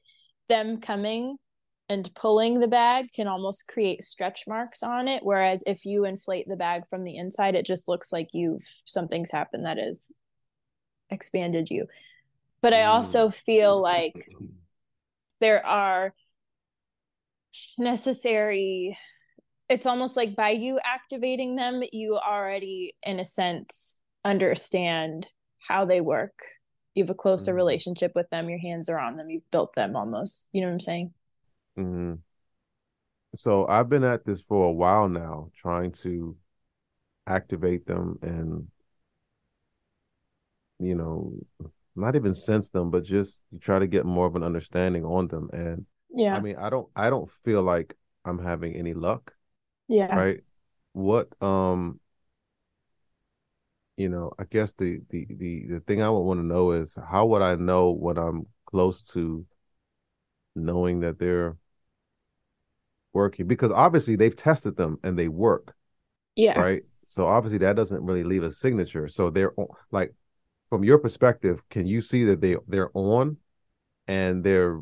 them coming and pulling the bag can almost create stretch marks on it whereas if you inflate the bag from the inside it just looks like you've something's happened that has expanded you. But i also feel like there are necessary it's almost like by you activating them you already in a sense understand how they work. You have a closer Mhm. relationship with them. Your hands are on them. You've built them almost. You know what i'm saying? Hmm So I've been at this for a while now, trying to activate them and, you know, not even sense them, but just you try to get more of an understanding on them. And yeah I mean, I don't, I don't feel like I'm having any luck, yeah right? What, um, you know, I guess the the the the thing I would want to know is how would I know when I'm close to knowing that they're working? Because obviously they've tested them and they work. yeah right? So obviously that doesn't really leave a signature. So they're like, from your perspective, can you see that they they're on and they're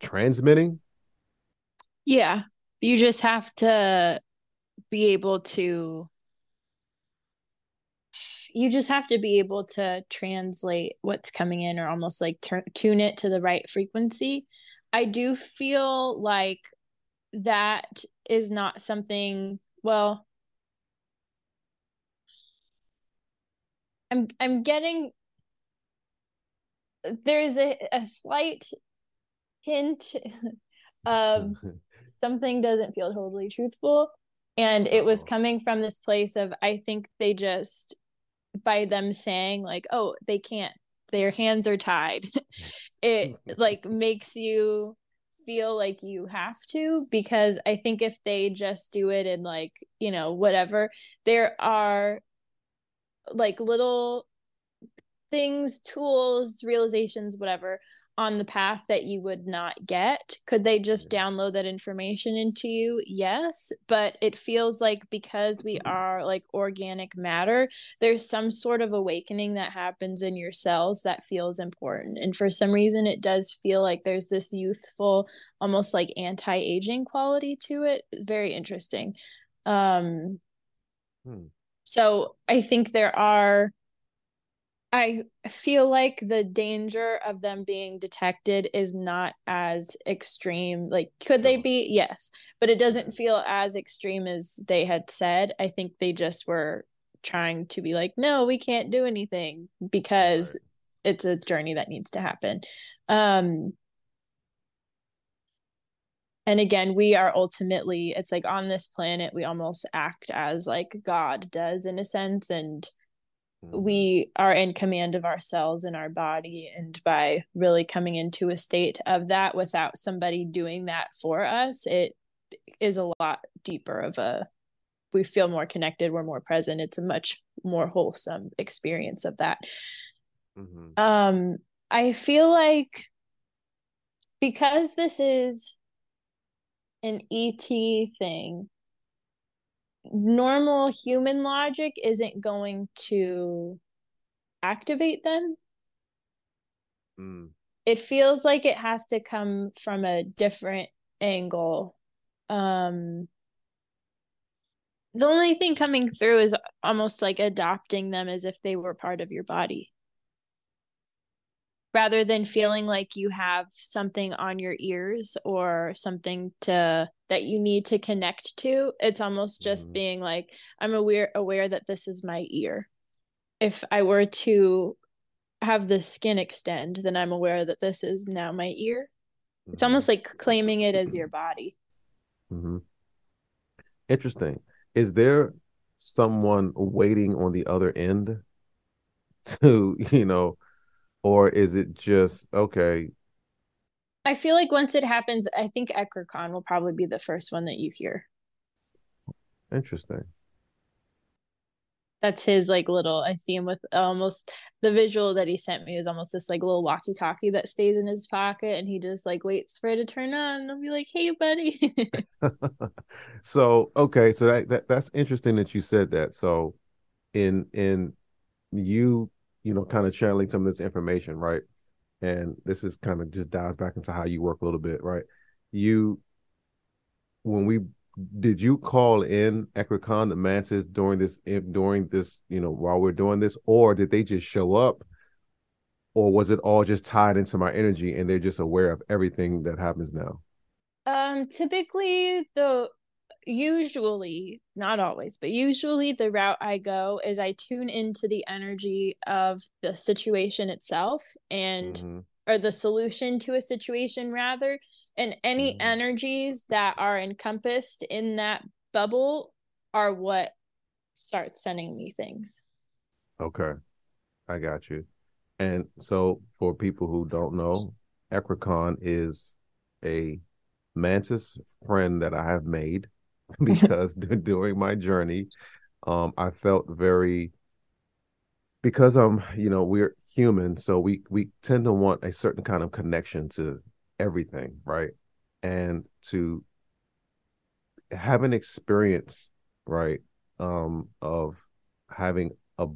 transmitting? Yeah. You just have to be able to you just have to be able to translate what's coming in or almost like tur- tune it to the right frequency. I do feel like that is not something well I'm I'm getting there's a, a slight hint (laughs) of (laughs) something doesn't feel totally truthful. And it was uh-huh. coming from this place of i think they just by them saying like oh they can't their hands are tied. (laughs) It like makes you feel like you have to because i think if they just do it and like you know whatever there are like little things tools realizations whatever on the path that you would not get. Could they just download that information into you? Yes, but it feels like because we mm-hmm. are like organic matter, there's some sort of awakening that happens in your cells that feels important. And for some reason, it does feel like there's this youthful, almost like anti aging quality to it. Very interesting. Um, hmm. So I think there are I feel like the danger of them being detected is not as extreme. Like, could they be? Yes, but it doesn't feel as extreme as they had said. I think they just were trying to be like, no, we can't do anything because right. it's a journey that needs to happen. Um, and again, we are ultimately, it's like on this planet, we almost act as like God does in a sense. And Mm-hmm. we are in command of ourselves and our body and by really coming into a state of that without somebody doing that for us it is a lot deeper of a we feel more connected we're more present it's a much more wholesome experience of that mm-hmm. um i feel like because this is an et thing normal human logic isn't going to activate them. Mm. It feels like it has to come from a different angle. Um, the only thing coming through is almost like adopting them as if they were part of your body rather than feeling like you have something on your ears or something to that you need to connect to it's almost just mm-hmm. being like i'm aware aware that this is my ear if i were to have the skin extend then i'm aware that this is now my ear mm-hmm. it's almost like claiming it as your body mm-hmm. interesting is there someone waiting on the other end (laughs) to you know or is it just okay? I feel like once it happens, I think Ekrokan will probably be the first one that you hear. Interesting. That's his like little. I see him with almost the visual that he sent me is almost this like little walkie-talkie that stays in his pocket, and he just like waits for it to turn on. And I'll be like, "Hey, buddy." (laughs) (laughs) so okay, so that, that that's interesting that you said that. So, in in you you know, kind of channeling some of this information, right? And this is kind of just dives back into how you work a little bit, right? You, when we did you call in Ekrokan the mantis during this during this you know while we're doing this, or did they just show up, or was it all just tied into my energy and they're just aware of everything that happens now? Um, typically the usually not always but usually the route i go is i tune into the energy of the situation itself and mm-hmm. or the solution to a situation rather and any mm-hmm. energies that are encompassed in that bubble are what start sending me things okay i got you and so for people who don't know Ekrokan is a mantis friend that i have made (laughs) because (laughs) during my journey, um, I felt very because I'm, you know, we're human, so we we tend to want a certain kind of connection to everything, right? And to have an experience, right, um, of having a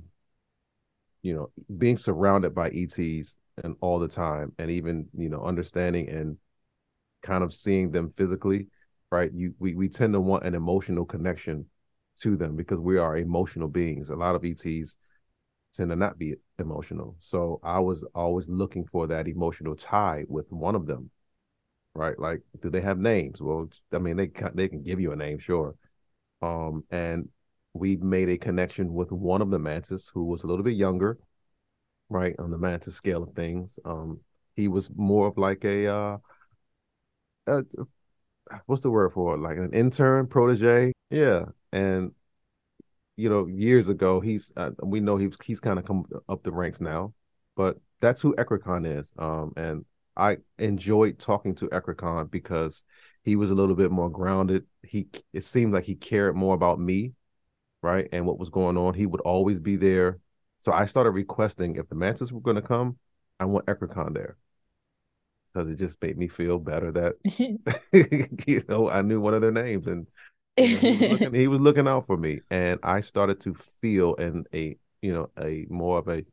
you know, being surrounded by ETs and all the time and even, you know, understanding and kind of seeing them physically right? You we we tend to want an emotional connection to them because we are emotional beings. A lot of ETs tend to not be emotional. So I was always looking for that emotional tie with one of them. right? Like, do they have names? Well, I mean, they they can give you a name, sure. Um, and we made a connection with one of the mantis who was a little bit younger, right, on the mantis scale of things. Um, he was more of like a uh, uh what's the word for it? Like an intern protege, yeah. And you know, years ago, he's uh, we know he's he's kind of come up the ranks now, but that's who Ekrikan is. Um, and I enjoyed talking to Ekrikan because he was a little bit more grounded. He it seemed like he cared more about me, right, and what was going on. He would always be there. So I started requesting if the Mantis were going to come, I want Ekrikan there because it just made me feel better that (laughs) (laughs) you know I knew one of their names and you know, he, was looking, he was looking out for me, and I started to feel in a you know a more of a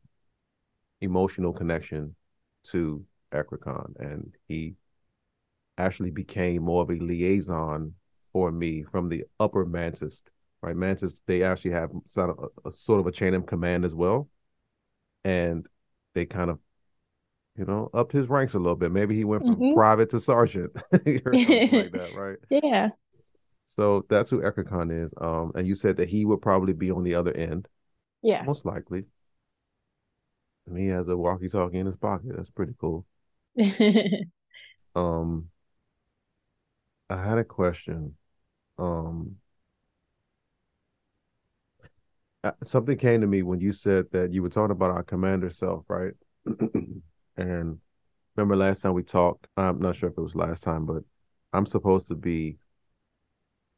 emotional connection to Ekrikan, and he actually became more of a liaison for me from the upper Mantis. Right, Mantis they actually have sort of a, a sort of a chain of command as well, and they kind of you know, up his ranks a little bit. Maybe he went from mm-hmm. private to sergeant (laughs) or something like that, (laughs) right? Yeah. So that's who Ekrikan is. Um, and you said that he would probably be on the other end. Yeah. Most likely. And he has a walkie-talkie in his pocket. That's pretty cool. (laughs) um, I had a question. Um, uh, something came to me when you said that you were talking about our commander self, right? (clears throat) And remember last time we talked, I'm not sure if it was last time, but I'm supposed to be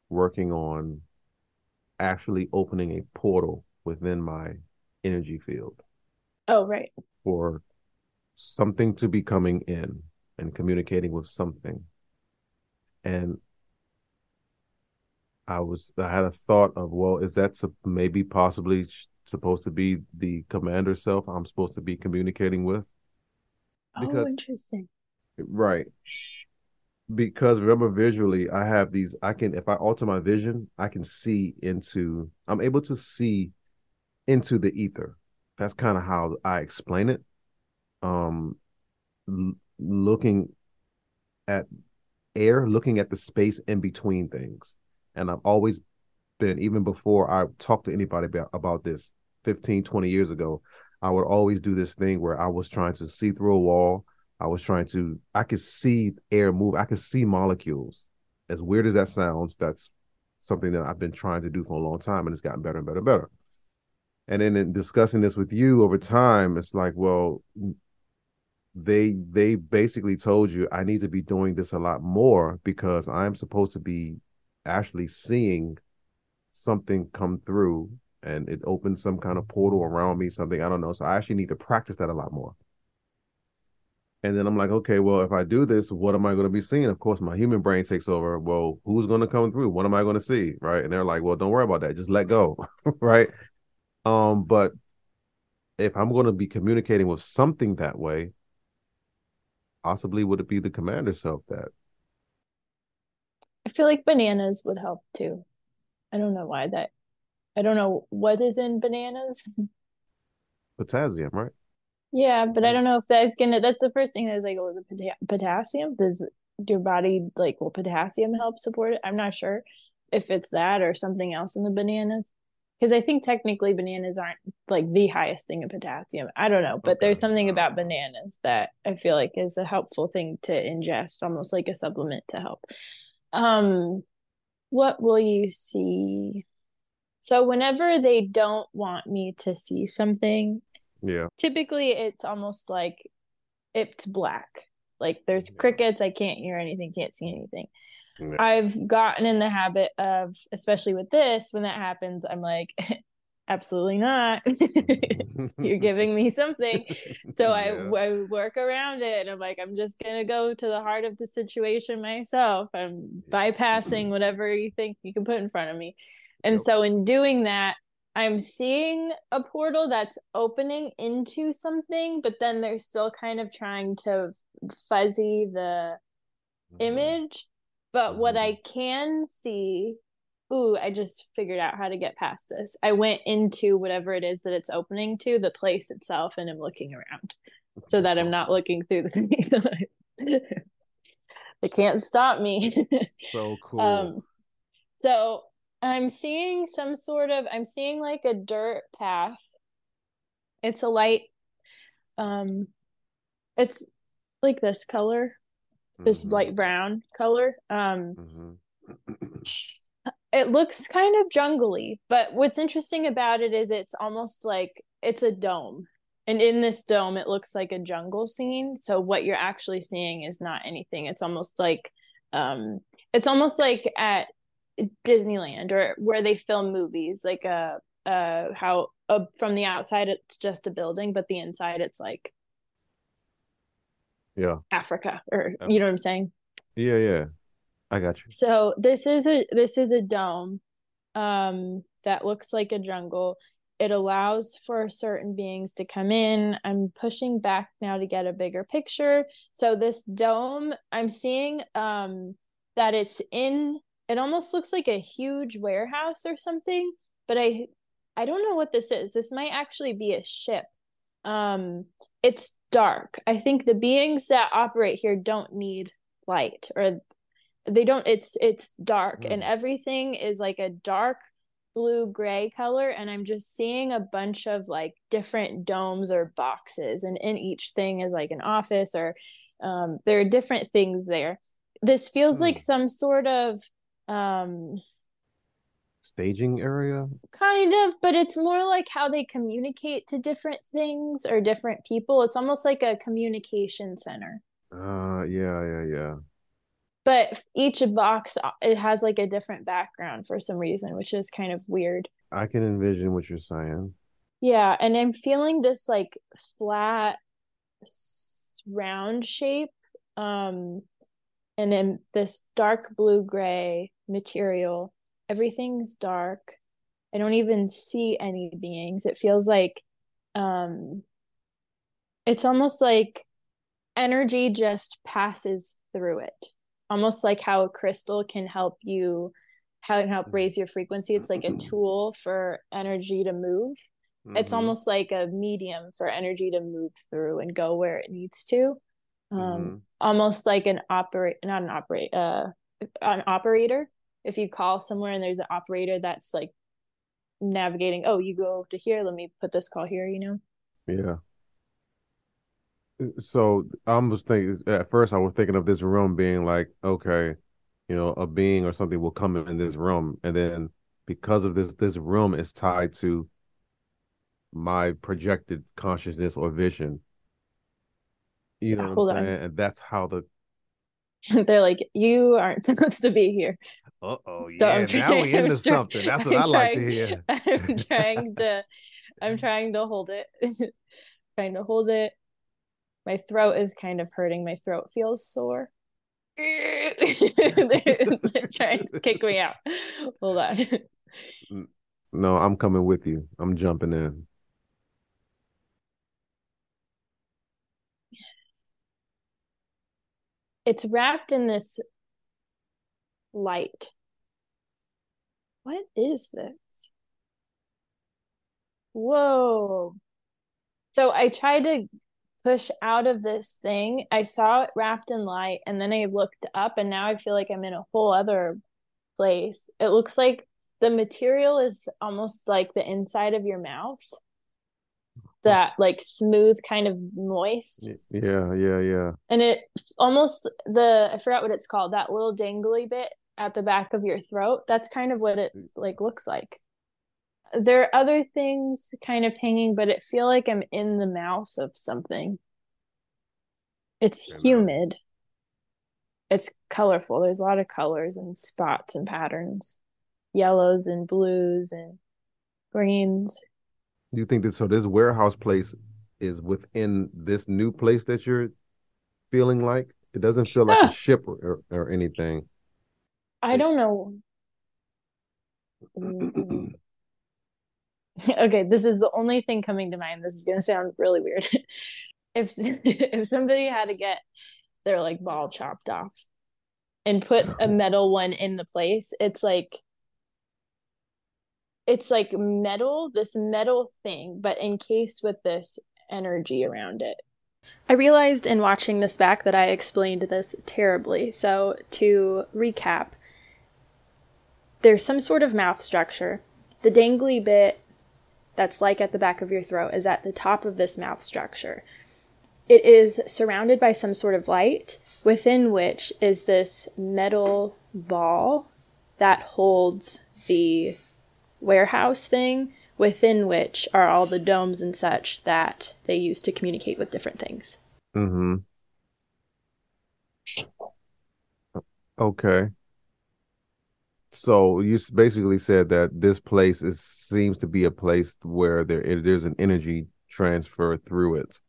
working on actually opening a portal within my energy field. Oh, right. For something to be coming in and communicating with something. And I was I had a thought of well, is that maybe possibly supposed to be the commander self I'm supposed to be communicating with? Oh, because, oh, interesting. Right. Because remember visually, I have these, I can, if I alter my vision, I can see into, I'm able to see into the ether. That's kind of how I explain it. Um, l- looking at air, looking at the space in between things. And I've always been, even before I talked to anybody about, about this 15, 20 years ago, I would always do this thing where I was trying to see through a wall. I was trying to, I could see air move. I could see molecules. As weird as that sounds, that's something that I've been trying to do for a long time and it's gotten better and better and better. And then in discussing this with you over time, it's like, well, they they basically told you I need to be doing this a lot more because I'm supposed to be actually seeing something come through and it opens some kind of portal around me, something I don't know. So I actually need to practice that a lot more. And then I'm like, okay, well, if I do this, what am I going to be seeing? Of course, my human brain takes over. Well, who's going to come through? What am I going to see? Right. And they're like, well, don't worry about that. Just let go. (laughs) right. Um, but if I'm going to be communicating with something that way, possibly would it be the commander self that? I feel like bananas would help too. I don't know why that I don't know what is in bananas. Potassium, right? Yeah, but I don't know if that's gonna. That's the first thing that was like, was it potassium? Does your body like will potassium help support it? I'm not sure if it's that or something else in the bananas. Because I think technically bananas aren't like the highest thing of potassium. I don't know, but okay. there's something about bananas that I feel like is a helpful thing to ingest, almost like a supplement to help. Um, what will you see? So whenever they don't want me to see something, yeah. Typically it's almost like it's black. Like there's crickets, I can't hear anything, can't see anything. Yeah. I've gotten in the habit of especially with this when that happens, I'm like (laughs) absolutely not. (laughs) You're giving me something. (laughs) So yeah. I, I work around it and I'm like, I'm just going to go to the heart of the situation myself. I'm bypassing whatever you think you can put in front of me. And yep. so in doing that, I'm seeing a portal that's opening into something, but then they're still kind of trying to fuzzy the mm-hmm. image. But mm-hmm. what I can see, ooh, I just figured out how to get past this. I went into whatever it is that it's opening to, the place itself, and I'm looking around so that I'm not looking through the (laughs) thing. (laughs) it can't stop me. so (laughs) cool. Um, so I'm seeing some sort of I'm seeing like a dirt path. It's a light um it's like this color, this Mhm. light brown color. Um Mhm. (sniffs) it looks kind of jungly, but what's interesting about it is it's almost like it's a dome. And in this dome, it looks like a jungle scene. So what you're actually seeing is not anything. It's almost like um it's almost like at Disneyland or where they film movies, like uh uh how uh, from the outside it's just a building, but the inside it's like Yeah. Africa or you know what I'm saying? Yeah, yeah. I got you. So this is a this is a dome um that looks like a jungle. It allows for certain beings to come in. I'm pushing back now to get a bigger picture. So this dome, I'm seeing um that it's in it almost looks like a huge warehouse or something, but I I don't know what this is. This might actually be a ship. Um it's dark. I think the beings that operate here don't need light or they don't it's it's dark and Mm. everything is like a dark blue gray color and i'm just seeing a bunch of like different domes or boxes and in each thing is like an office or um, there are different things there this feels like Hmm. some sort of um Staging area? kind of but it's more like how they communicate to different things or different people it's almost like a communication center Uh yeah, yeah, yeah. but each box uh, it has like a different background for some reason which is kind of weird I can envision what you're saying. yeah and i'm feeling this like flat round shape um and in this dark blue gray material everything's dark. I don't even see any beings. It feels like um it's almost like energy just passes through it. Almost like how a crystal can help you how it can help raise your frequency. It's like a tool for energy to move. It's Mhm. almost like a medium for energy to move through and go where it needs to um Mhm. almost like an operate not an operate uh an operator if you call somewhere and there's an operator that's like navigating oh you go to here let me put this call here you know Yeah. So I was thinking at first I was thinking of this room being like, okay, you know, a being or something will come in this room, and then because of this, this room is tied to my projected consciousness or vision. You know what I'm on. saying? And that's how the (laughs) they're like you aren't (laughs) supposed to be here uh-oh, So yeah, I'm now we (laughs) into I'm something. That's what I'm I like to hear. I'm trying to I'm trying to hold it. trying to hold it. My throat is kind of hurting. My throat feels sore. they're, they're trying to kick me out. Hold on. No, I'm coming with you. I'm jumping in. It's wrapped in this light. What is this? Whoa. So I tried to push out of this thing. I saw it wrapped in light, and then I looked up, and now I feel like I'm in a whole other place. It looks like the material is almost like the inside of your mouth. That like smooth kind of moist. Yeah, yeah, yeah. And it almost the I forgot what it's called, that little dangly bit at the back of your throat. That's kind of what it mm. like looks like. There are other things kind of hanging, but it feel like I'm in the mouth of something. It's humid. It's colorful. There's a lot of colors and spots and patterns. Yellows and blues and greens. Do you think that so this warehouse place is within this new place that you're feeling like? It doesn't feel like Yeah. a ship or, or anything. I don't know. (clears throat) Okay, this is the only thing coming to mind. This is gonna sound really weird. (laughs) If (laughs) if somebody had to get their like ball chopped off and put a (laughs) metal one in the place, it's like it's like metal, this metal thing, but encased with this energy around it. I realized in watching this back that I explained this terribly. So, to recap, there's some sort of mouth structure. The dangly bit that's like at the back of your throat is at the top of this mouth structure. It is surrounded by some sort of light, within which is this metal ball that holds the warehouse thing, within which are all the domes and such that they use to communicate with different things. Mm-hmm. Okay. So you basically said that this place is seems to be a place where there there's an energy transfer through it.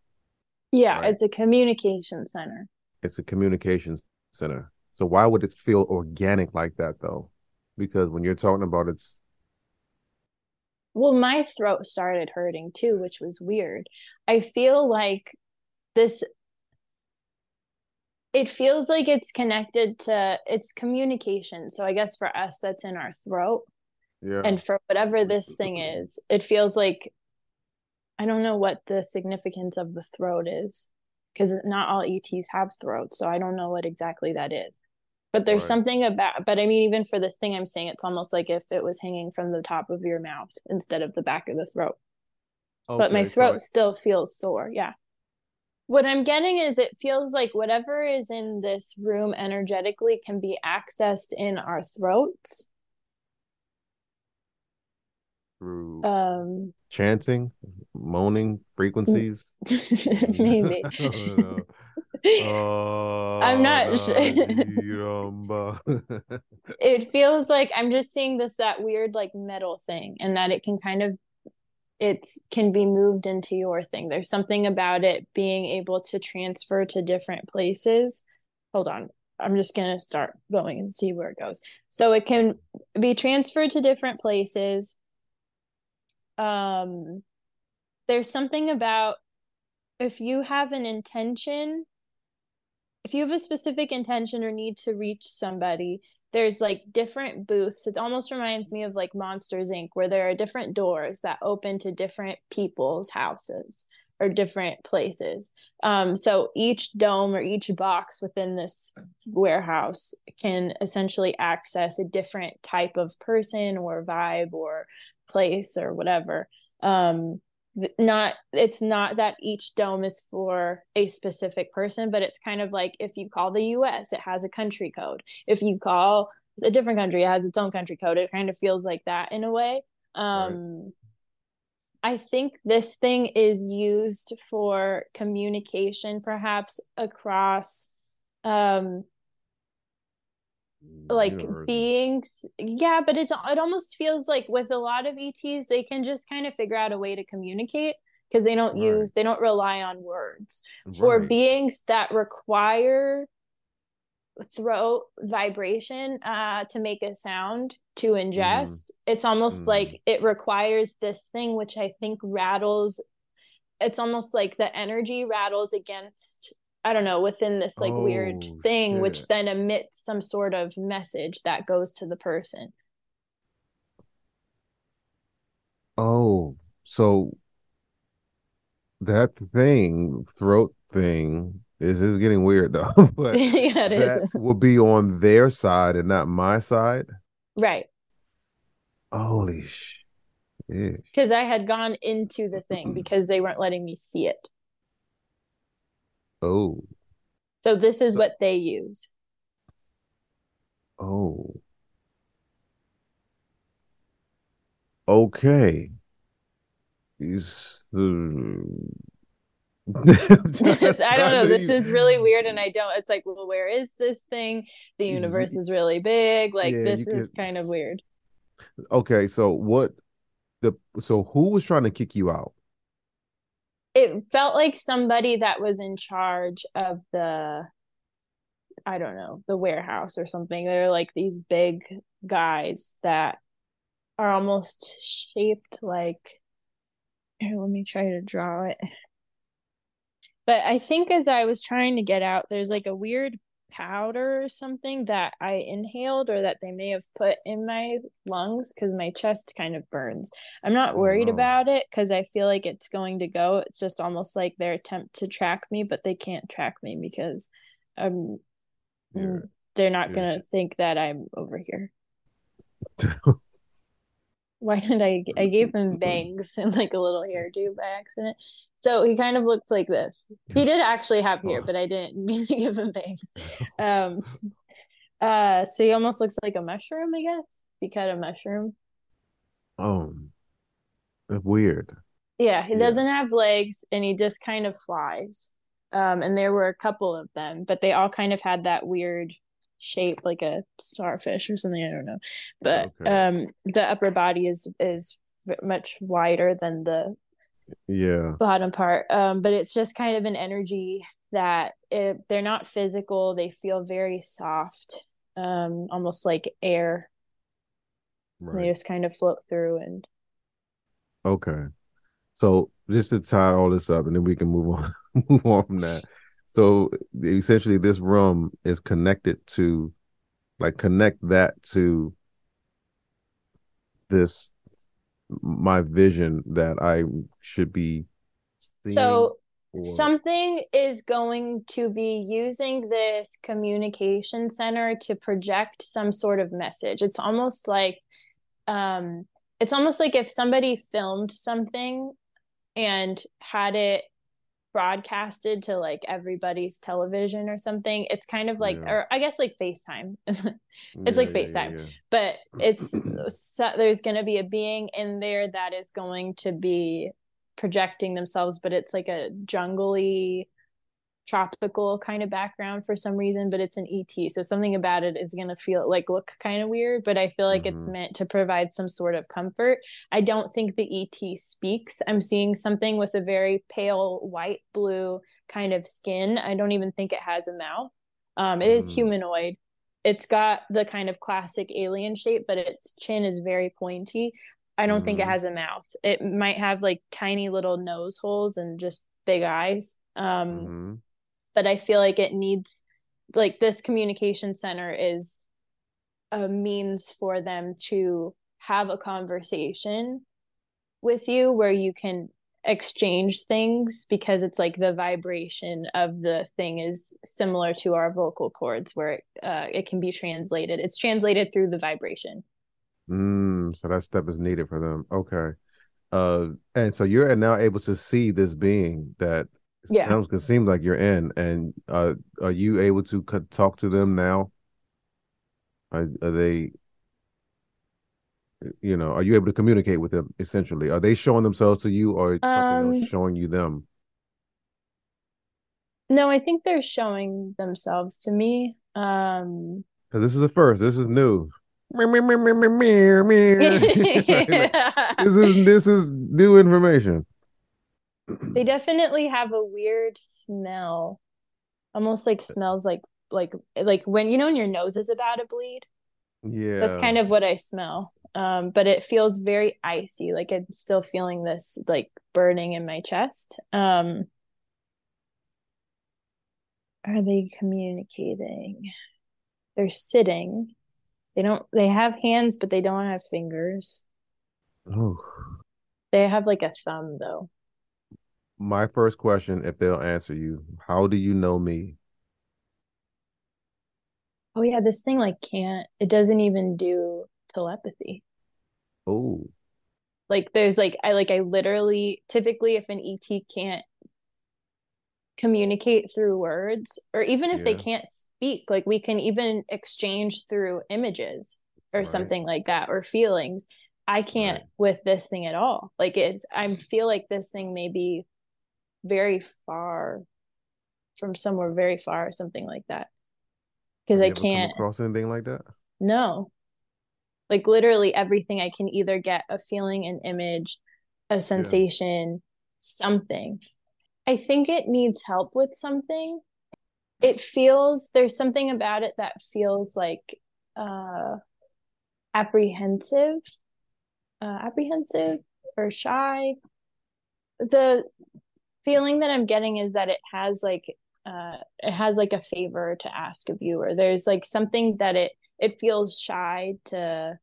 Yeah, right? it's a communication center. It's a communication center. So why would it feel organic like that though? Because when you're talking about it's well, my throat started hurting too, which was weird. I feel like this it feels like it's connected to it's communication. So I guess for us that's in our throat. Yeah. And for whatever this thing is, it feels like I don't know what the significance of the throat is because not all ETs have throats, so I don't know what exactly that is. But there's right. something about but I mean even for this thing I'm saying it's almost like if it was hanging from the top of your mouth instead of the back of the throat. Okay, but my throat so still feels sore. Yeah what I'm getting is it feels like whatever is in this room energetically can be accessed in our throats. Through um, chanting, moaning (laughs) frequencies. (laughs) Maybe. (laughs) uh, I'm not sure. (laughs) (laughs) it feels like I'm just seeing this that weird like metal thing and that it can kind of it can be moved into your thing. There's something about it being able to transfer to different places. Hold on. I'm just going to start going and see where it goes. So it can be transferred to different places. Um there's something about if you have an intention if you have a specific intention or need to reach somebody, there's like different booths. It almost reminds me of like Monsters Inc., where there are different doors that open to different people's houses or different places. Um, so each dome or each box within this warehouse can essentially access a different type of person or vibe or place or whatever. Um, not it's not that each dome is for a specific person but it's kind of like if you call the US it has a country code. If you call a different country it has its own country code. It kind of feels like that in a way. Um right. I think this thing is used for communication perhaps across um like Universe. beings yeah but it's it almost feels like with a lot of ets they can just kind of figure out a way to communicate because they don't right. use they don't rely on words right. for beings that require throat vibration uh to make a sound to ingest mm. it's almost mm. like it requires this thing which i think rattles it's almost like the energy rattles against I don't know, within this like oh, weird thing, shit. which then emits some sort of message that goes to the person. Oh, so that thing, throat thing, is is getting weird though. (laughs) but (laughs) yeah, it is. will be on their side and not my side. Right. Holy shit. Because I had gone into the thing because they weren't letting me see it. Oh. So this is so, what they use. Oh. Okay. These. Uh... (laughs) (laughs) I don't know. This is really weird, and I don't. It's like, well, where is this thing? The universe is really big. Like yeah, this is can... kind of weird. Okay, so what? The so who was trying to kick you out? It felt like somebody that was in charge of the I don't know, the warehouse or something. They're like these big guys that are almost shaped like here, let me try to draw it. But I think as I was trying to get out, there's like a weird powder or something that I inhaled or that they may have put in my lungs because my chest kind of burns. I'm not worried Oh, about it because I feel like it's going to go. It's just almost like their attempt to track me, but they can't track me because um mm, they're not gonna sh- think that I'm over here. (laughs) Why did I I gave him (laughs) bangs and like a little hairdo by accident. So he kind of looks like this. He did actually have hair, Oh. but I didn't (laughs) mean to give him bangs. (laughs) Um uh so he almost looks like a mushroom, I guess. You cut a mushroom. Oh, that's weird. Yeah, he Yeah. doesn't have legs and he just kind of flies. Um and there were a couple of them, but they all kind of had that weird shape like a starfish or something, I don't know. But Okay. um the upper body is is much wider than the Yeah. bottom part. Um, but it's just kind of an energy that it, they're not physical. They feel very soft, um, almost like air. They just kind of float through and Okay. So just to tie all this up, and then we can move on (laughs) move on from that. So essentially, this room is connected to, like, connect that to this my vision that I should be seeing. so or- something is going to be using this communication center to project some sort of message. It's almost like um it's almost like if somebody filmed something and had it broadcasted to like everybody's television or something. It's kind of like Yeah. or I guess like FaceTime. (laughs) it's Yeah, like FaceTime. yeah. but (clears throat) it's so, there's going to be a being in there that is going to be projecting themselves but it's like a jungly tropical kind of background for some reason but it's an et so something about it is going to feel like look kind of weird but i feel like it's Mhm. meant to provide some sort of comfort i don't think the et speaks i'm seeing something with a very pale white blue kind of skin i don't even think it has a mouth um, it is Mm. humanoid it's got the kind of classic alien shape, but its chin is very pointy. I don't think it Mhm. has a mouth. It might have like tiny little nose holes and just big eyes. Um, Mhm. But I feel like it needs like this communication center is a means for them to have a conversation with you where you can exchange things because it's like the vibration of the thing is similar to our vocal cords where it, uh, it can be translated it's translated through the vibration Mm, so that step is needed for them. Okay. Uh, and so you're now able to see this being that Yeah. sounds it seems like you're in, and uh, are you able to talk to them now? Are, are they, you know, are you able to communicate with them essentially? Are they showing themselves to you, or something Um, else showing you them? no i think they're showing themselves to me um Because this is a first. This is new. (laughs) (laughs) This is this is new information. (clears throat) they definitely have a weird smell. Almost like smells like like like when you know when your nose is about to bleed? Yeah. that's kind of what i smell. Um but it feels very icy like i'm still feeling this like burning in my chest. Um are they communicating? They're sitting. They don't they have hands but they don't have fingers. Oh. they have like a thumb though My first question, if they'll answer you, how do you know me? oh yeah this thing like can't it doesn't even do telepathy Oh, like there's like i like i literally typically if an et can't communicate through words or even if they can't speak like we can even exchange through images or Right. something like that or feelings i can't Right. with this thing at all like it's i feel like this thing may be very far from somewhere very far or something like that because i you ever come can't cross anything like that? no. Like literally everything I can either get a feeling, an image, a sensation, something. I think it needs help with something. It feels there's something about it that feels like uh apprehensive. Uh apprehensive or shy. The feeling that I'm getting is that it has like uh it has like a favor to ask of you or there's like something that it it feels shy to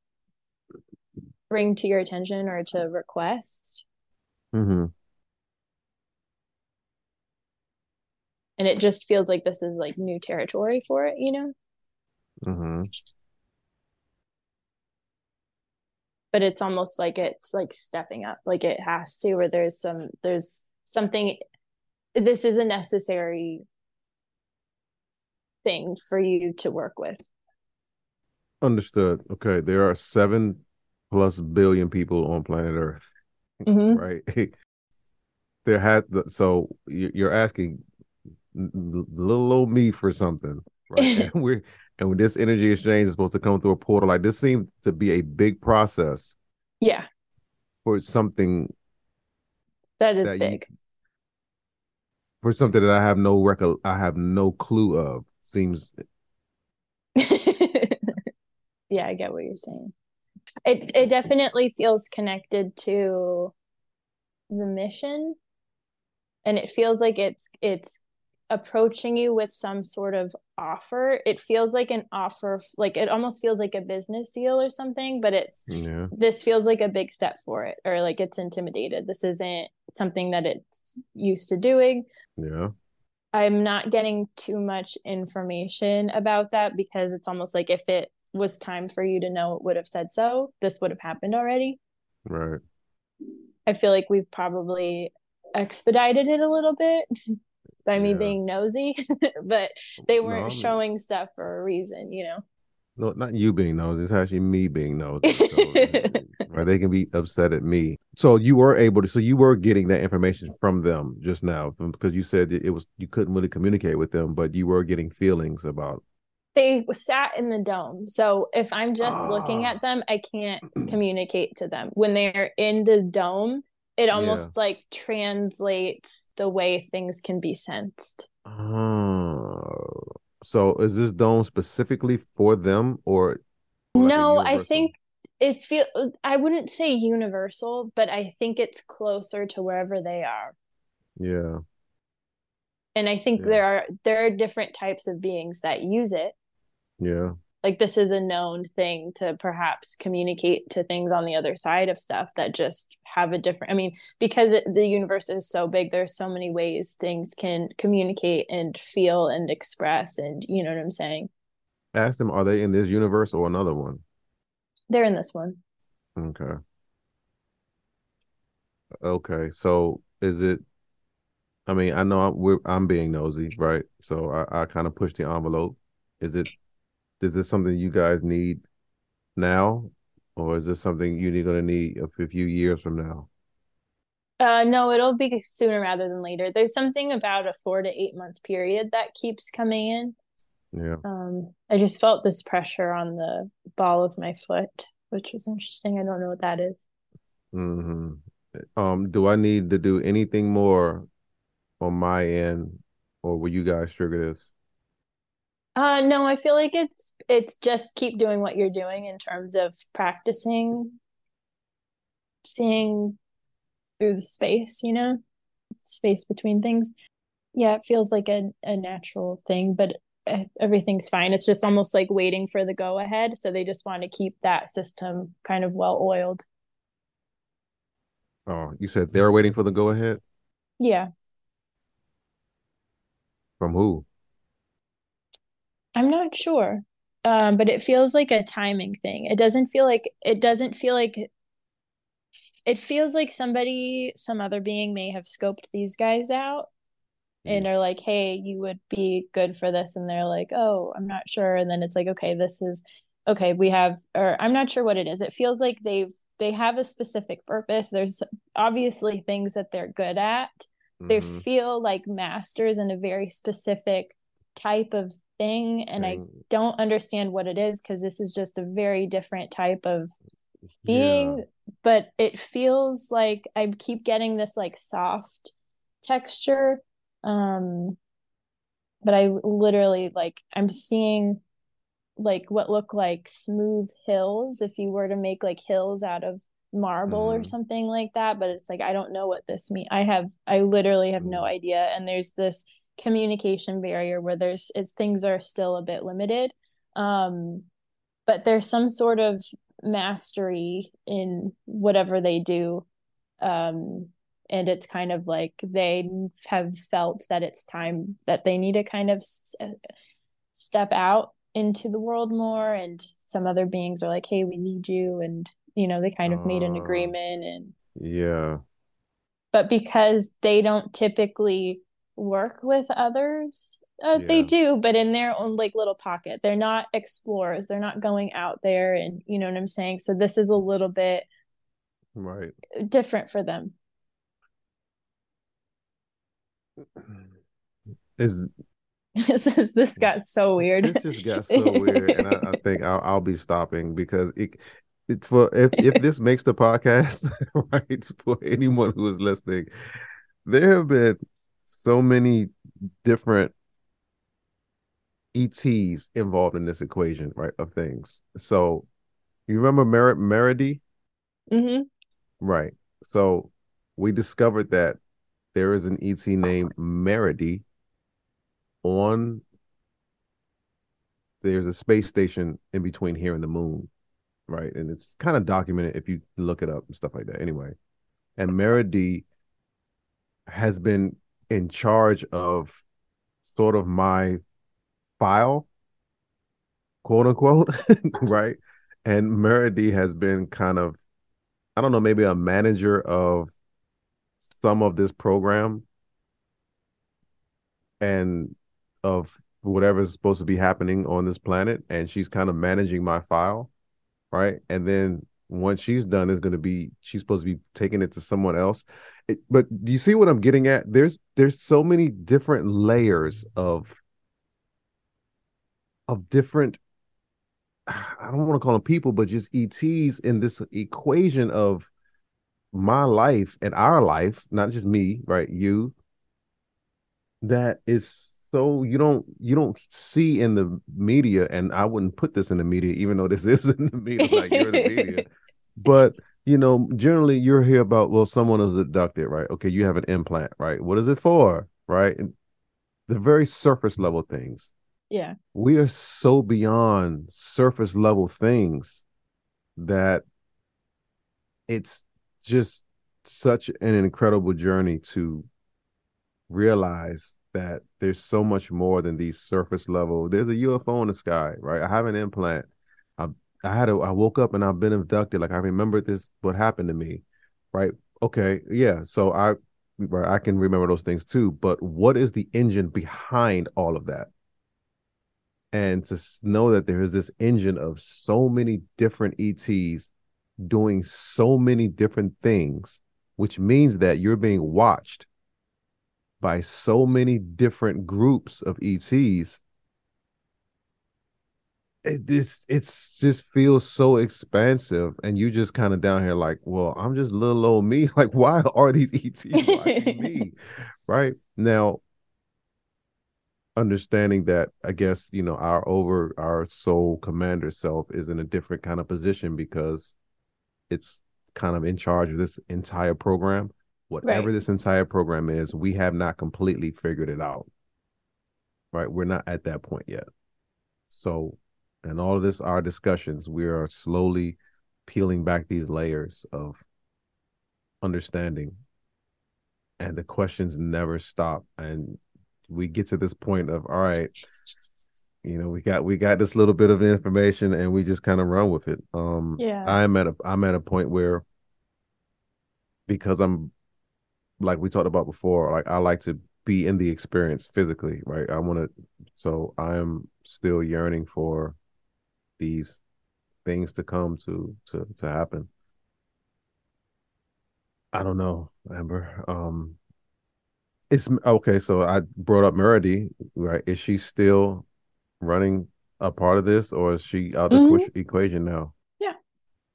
bring to your attention or to request Mm-hmm. and it just feels like this is like new territory for it you know Mm-hmm. but it's almost like it's like stepping up like it has to where there's some there's something this is a necessary thing for you to work with Understood. Okay. There are seven plus billion people on planet Earth, Mhm. right? (laughs) there has so you- you're asking little old me for something, right? (laughs) and we're and when this energy exchange is supposed to come through a portal, like this seems to be a big process yeah for something that is that you- for something that I have no record, I have no clue of. Seems (laughs) yeah i get what you're saying. It it definitely feels connected to the mission and it feels like it's it's approaching you with some sort of offer. It feels like an offer like it almost feels like a business deal or something but it's yeah, this feels like a big step for it or like it's intimidated. This isn't something that it's used to doing yeah. I'm not getting too much information about that because it's almost like if it was time for you to know, it would have said so. This would have happened already. Right. I feel like we've probably expedited it a little bit (laughs) by me Yeah. being nosy, (laughs) but they weren't I'm- showing stuff for a reason, you know? No, not you being nosy. It's actually me being nosy. So, right? (laughs) They can be upset at me. So you were able to. So you were getting that information from them just now because you said it was you couldn't really communicate with them, but you were getting feelings about. They sat in the dome. So if I'm just looking Ah. at them, I can't (clears throat) communicate to them. When they're in the dome, it almost like translates the way things can be sensed. Oh, so is this dome specifically for them or? or like no, I think it feel I wouldn't say universal, but I think it's closer to wherever they are. Yeah. And I think Yeah. there are there are different types of beings that use it. Yeah. Like this is a known thing to perhaps communicate to things on the other side of stuff that just have a different I mean, because it, the universe is so big, there's so many ways things can communicate and feel and express and you know what I'm saying? Ask them, are they in this universe or another one? They're in this one. Okay. Okay. So is it? I mean, I know I'm we're, I'm being nosy, right? So I, I kind of push the envelope. Is it? Is this something you guys need now, or is this something you're going to need a few years from now? Uh, no, it'll be sooner rather than later. There's something about a four to eight month period that keeps coming in. Yeah. Um, I just felt this pressure on the ball of my foot, which was interesting. I don't know what that is. hmm Um, do I need to do anything more on my end, or will you guys trigger this? Uh, no, I feel like it's it's just keep doing what you're doing in terms of practicing seeing through the space, you know, space between things. Yeah, it feels like a, a natural thing, but e- everything's fine. It's just almost like waiting for the go ahead. So they just want to keep that system kind of well oiled. Oh, you said they're waiting for the go ahead Yeah, from who? I'm not sure. Um, but it feels like a timing thing. It doesn't feel like it doesn't feel like it feels like somebody, some other being may have scoped these guys out and are like, hey, you would be good for this. And they're like, oh, I'm not sure. And then it's like, okay, this is okay, we have or I'm not sure what it is. It feels like they've they have a specific purpose. There's obviously things that they're good at. They Mhm. feel like masters in a very specific type of thing. And I don't understand what it is because this is just a very different type of Yeah. being but it feels like i keep getting this like soft texture um but i literally like i'm seeing like what look like smooth hills if you were to make like hills out of marble or Mhm. something like that but it's like i don't know what this means i have i literally have no Mhm. idea and there's this communication barrier where there's it's things are still a bit limited. Um but there's some sort of mastery in whatever they do. Um and it's kind of like they have felt that it's time that they need to kind of s- step out into the world more. And some other beings are like hey we need you. And you know they kind of made an Uh, agreement and Yeah. but because they don't typically work with others. Uh, they do but in their own like little pocket. They're not explorers. They're not going out there and you know what i'm saying? So this is a little bit Right. different for them. (clears throat) Is (laughs) this is this got so weird. This just got so weird, and I, I (laughs) think I'll I'll be stopping because it, it for if if this makes the podcast (laughs) right for anyone who is listening, there have been so many different ETs involved in this equation, right, of things. So you remember Mer- Meridi? hmm Right. So we discovered that there is an ET named Meridi on there's a space station in between here and the moon, right? And it's kind of documented if you look it up and stuff like that. Anyway, and Meridi has been in charge of sort of my file, quote unquote, (laughs) right? And Meredy has been kind of, I don't know, maybe a manager of some of this program and of whatever's supposed to be happening on this planet. And she's kind of managing my file, right? And then once she's done, is going to be she's supposed to be taking it to someone else. It, but do you see what I'm getting at? There's there's so many different layers of of different I don't want to call them people, but just ETs in this equation of my life and our life, not just me, right? You that is so you don't you don't see in the media, and I wouldn't put this in the media, even though this (laughs) is in the media, like you're in the media. (laughs) But you know, generally you're here about well, someone is abducted, right? Okay, you have an implant, right? What is it for? Right? And the very surface level things yeah we are so beyond surface level things that it's just such an incredible journey to realize that there's so much more than these surface level there's a ufo in the sky right? I have an implant. I i had a i woke up and i've been abducted. Like i remember this what happened to me right? Okay yeah so i right, i can remember those things too but what is the engine behind all of that? And to know that there is this engine of so many different ETs doing so many different things, which means that you're being watched by so many different groups of ETs. It this it's just feels so expansive, and you just kind of down here like, well, I'm just little old me. (laughs) Like, why are these ETs (laughs) me? Right now, understanding that I guess you know our over our soul commander self is in a different kind of position because it's kind of in charge of this entire program. Whatever Right. this entire program is, we have not completely figured it out. Right? We're not at that point yet. So, and all of this, our discussions, we are slowly peeling back these layers of understanding. And the questions never stop. And we get to this point of all right you know we got we got this little bit of information and we just kind of run with it um Yeah. i'm at a i'm at a point where because i'm like we talked about before like i like to be in the experience physically right i want to so i am still yearning for these things to come to to to happen i don't know amber um it's okay. So I brought up Meredy, right? Is she still running a part of this, or is she out of the Mhm. equa- equation now? Yeah.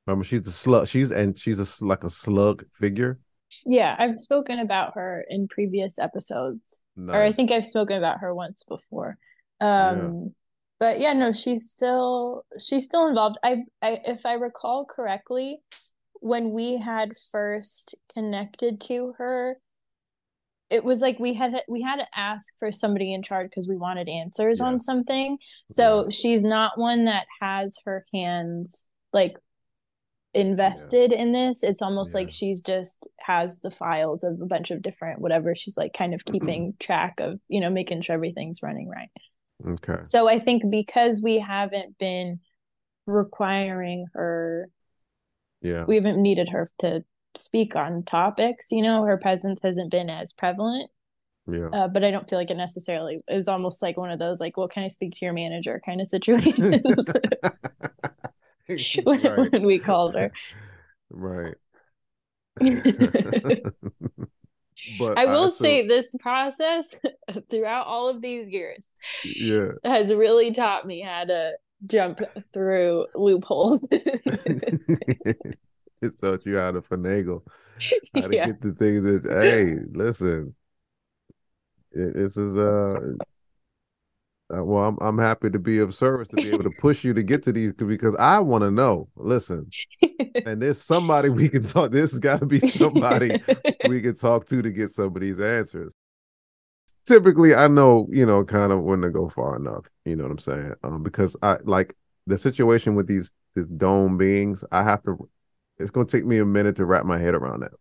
Remember, she's a slug. She's and she's a like a slug figure. Yeah i've spoken about her in previous episodes or i think i've spoken about her once before um but yeah no she's still she's still involved I, I if i recall correctly when we had first connected to her it was like we had we had to ask for somebody in charge because we wanted answers Yeah. on something. So Yes. she's not one that has her hands like invested in this. It's almost Yeah. like she's just has the files of a bunch of different whatever. She's like kind of (clears throat) keeping track of, you know, making sure everything's running right. Okay. So I think because we haven't been requiring her, Yeah. we haven't needed her to speak on topics, you know, her presence hasn't been as prevalent. Yeah. Uh, but I don't feel like it necessarily it was almost like one of those like, well, can I speak to your manager kind of (laughs) situations (laughs) (laughs) (laughs) when, right. when we called her. Right. (laughs) But I will so- say this process throughout all of these years yeah. has really taught me how to jump through loopholes. it taught you how to finagle, how to yeah. get the things that hey, listen. it- This is uh uh, well, I'm I'm happy to be of service to be able to push you to get to these because I want to know. Listen, (laughs) and there's somebody we can talk. There's got to be somebody (laughs) we can talk to to get some of these answers. Typically, I know, you know, kind of when to go far enough. You know what I'm saying? Um, because I like the situation with these these dome beings. I have to. It's going to take me a minute to wrap my head around that.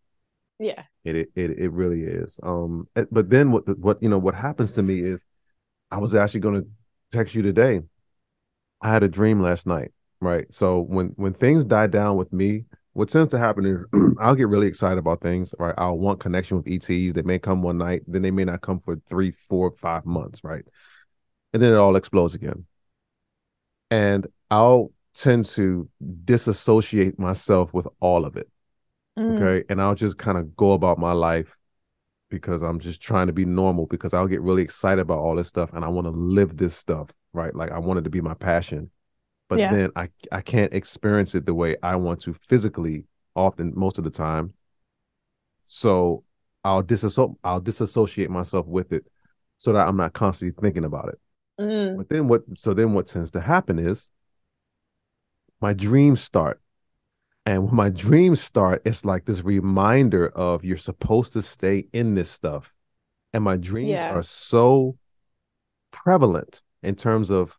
yeah. It it it, it really is. Um, eh, but then what what you know what happens to me is, I was actually going to text you today. I had a dream last night, right? So when when things die down with me, what tends to happen is (clears throat) I'll get really excited about things, right? I'll want connection with ETs. They may come one night, then they may not come for three, four, five months, right? And then it all explodes again. And I'll tend to disassociate myself with all of it. Mm. Okay. And I'll just kind of go about my life because I'm just trying to be normal because I'll get really excited about all this stuff and I want to live this stuff, right? Like I want it to be my passion. But Yeah. then I I can't experience it the way I want to physically often most of the time. So I'll disasso- I'll disassociate myself with it so that I'm not constantly thinking about it. Mm. But then what so then what tends to happen is my dreams start. And when my dreams start, it's like this reminder of you're supposed to stay in this stuff. And my dreams Yeah. are so prevalent in terms of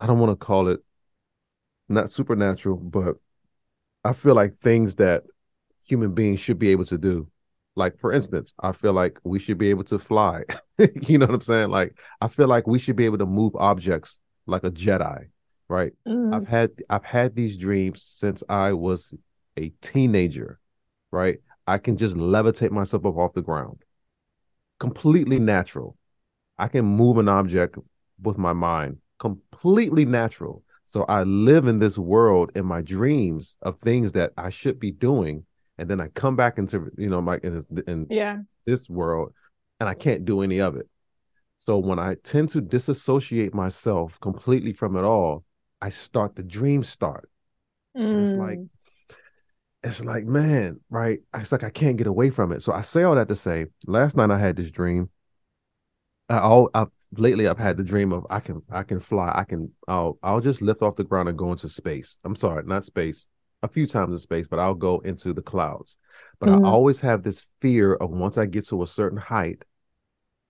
I don't want to call it not supernatural, but I feel like things that human beings should be able to do. Like for instance, I feel like we should be able to fly. (laughs) you know what I'm saying? Like I feel like we should be able to move objects like a Jedi, right? Mm. I've had I've had these dreams since I was a teenager, right? I can just levitate myself up off the ground. Completely natural. I can move an object with my mind. Completely natural. So I live in this world in my dreams of things that I should be doing, and then I come back into you know my in, this- in Yeah. this world and I can't do any of it. So when I tend to disassociate myself completely from it all, I start the dream start. And it's like Mm. it's like, man, right? It's like I can't get away from it. So I say all that to say, last night I had this dream. I all I, lately I've had the dream of I can I can fly. I can I'll I'll just lift off the ground and go into space. I'm sorry, not space. A few times in space, but I'll go into the clouds. But Mhm. I always have this fear of once I get to a certain height,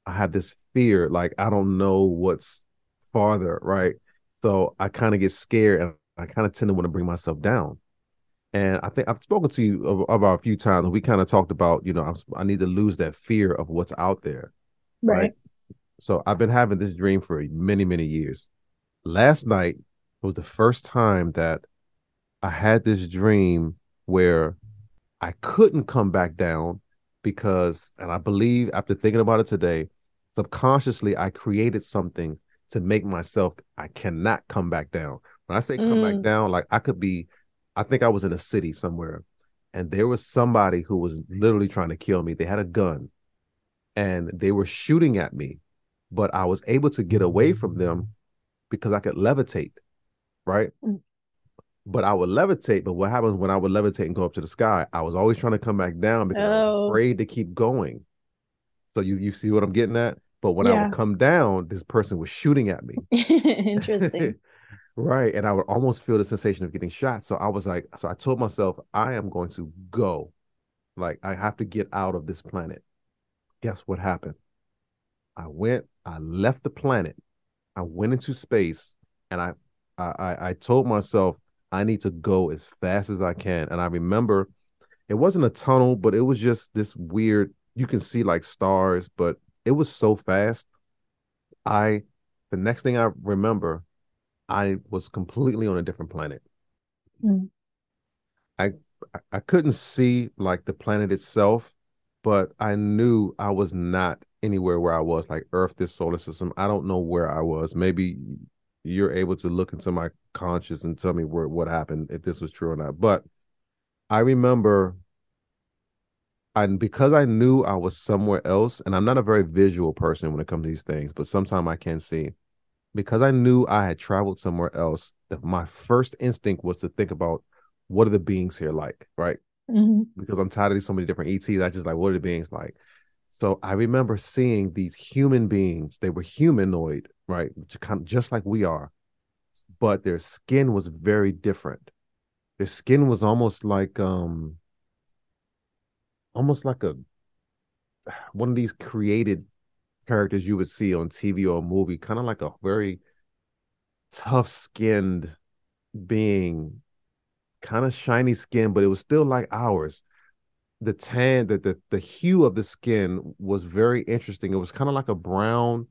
I have this fear like I don't know what's farther, right? So I kind of get scared and I kind of tend to want to bring myself down. And I think I've spoken to you about a few times. We kind of talked about, you know, I'm, I need to lose that fear of what's out there. right. So I've been having this dream for many, many years. Last night was the first time that I had this dream where I couldn't come back down because, and I believe after thinking about it today, subconsciously I created something to make myself, I cannot come back down. When I say come back Mm. down, like I could be, I think I was in a city somewhere and there was somebody who was literally trying to kill me. They had a gun and they were shooting at me, but I was able to get away from them because I could levitate, right? Mm. But I would levitate. But what happens when I would levitate and go up to the sky? I was always trying to come back down because I was Oh. afraid to keep going. So you you see what I'm getting at? But when I would come down, this person was shooting at me. (laughs) Interesting. (laughs) right. And I would almost feel the sensation of getting shot. So I was like, so I told myself, I am going to go. Like I have to get out of this planet. Guess what happened? I went, I left the planet, I went into space, and I I I told myself I need to go as fast as I can. And I remember it wasn't a tunnel, but it was just this weird, you can see like stars, but it was so fast. I the next thing I remember, I was completely on a different planet. Mm. I I couldn't see like the planet itself, but I knew I was not anywhere where I was, like Earth, this solar system. I don't know where I was. Maybe you're able to look into my conscious and tell me where what happened, if this was true or not. But I remember and because I knew I was somewhere else, and I'm not a very visual person when it comes to these things, but sometimes I can see. Because I knew I had traveled somewhere else, that my first instinct was to think about what are the beings here like, right? Mm-hmm. Because I'm tired of so many different ETs. I just like, what are the beings like? So I remember seeing these human beings. They were humanoid, right? Just like we are, but their skin was very different. Their skin was almost like um, almost like a one of these created characters you would see on TV or a movie, kind of like a very tough skinned being, kind of shiny skin, but it was still like ours the tan, the, the the hue of the skin was very interesting. It was kind of like a brown,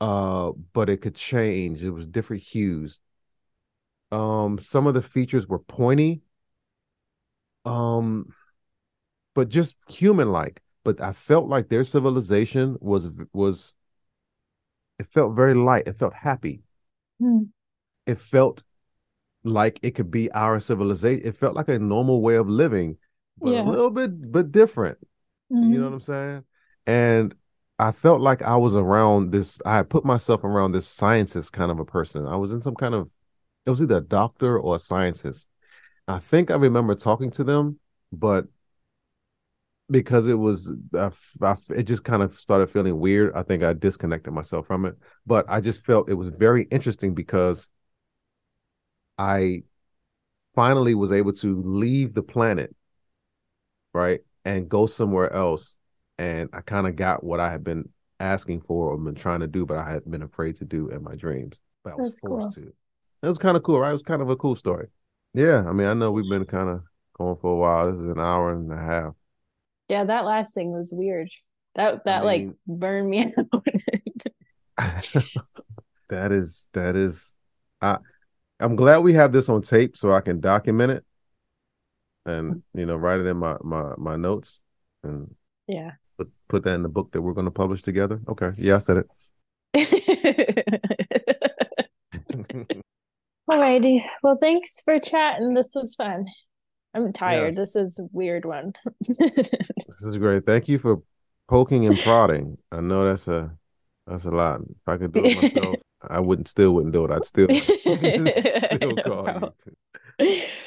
uh, but it could change. It was different hues. Um, some of the features were pointy, um, but just human-like. But I felt like their civilization was was. It felt very light. It felt happy. Hmm. It felt like it could be our civilization. It felt like a normal way of living but yeah. a little bit but different. Mm-hmm. You know mm-hmm. what I'm saying? And I felt like I was around this. I put myself around this scientist kind of a person. I was in some kind of. It was either a doctor or a scientist. I think I remember talking to them, but because it was, I, I, it just kind of started feeling weird. I think I disconnected myself from it. But I just felt it was very interesting because I finally was able to leave the planet right, and go somewhere else. And I kind of got what I had been asking for or been trying to do, but I had been afraid to do in my dreams. But I was That's forced cool. to. It was kind of cool, right? It was kind of a cool story. Yeah, I mean, I know we've been kind of going for a while. This is an hour and a half. Yeah, that last thing was weird. That that I mean, like burned me (laughs) out. (laughs) that is that is I I'm glad we have this on tape so I can document it and you know write it in my my my notes and yeah. put, put that in the book that we're going to publish together. Okay. Yeah i said it. (laughs) All righty well thanks for chatting. This was fun i'm tired yes. this is a weird one (laughs) this is great thank you for poking and prodding i know that's a that's a lot if i could do it myself i wouldn't still wouldn't do it i'd still (laughs) (laughs) still call you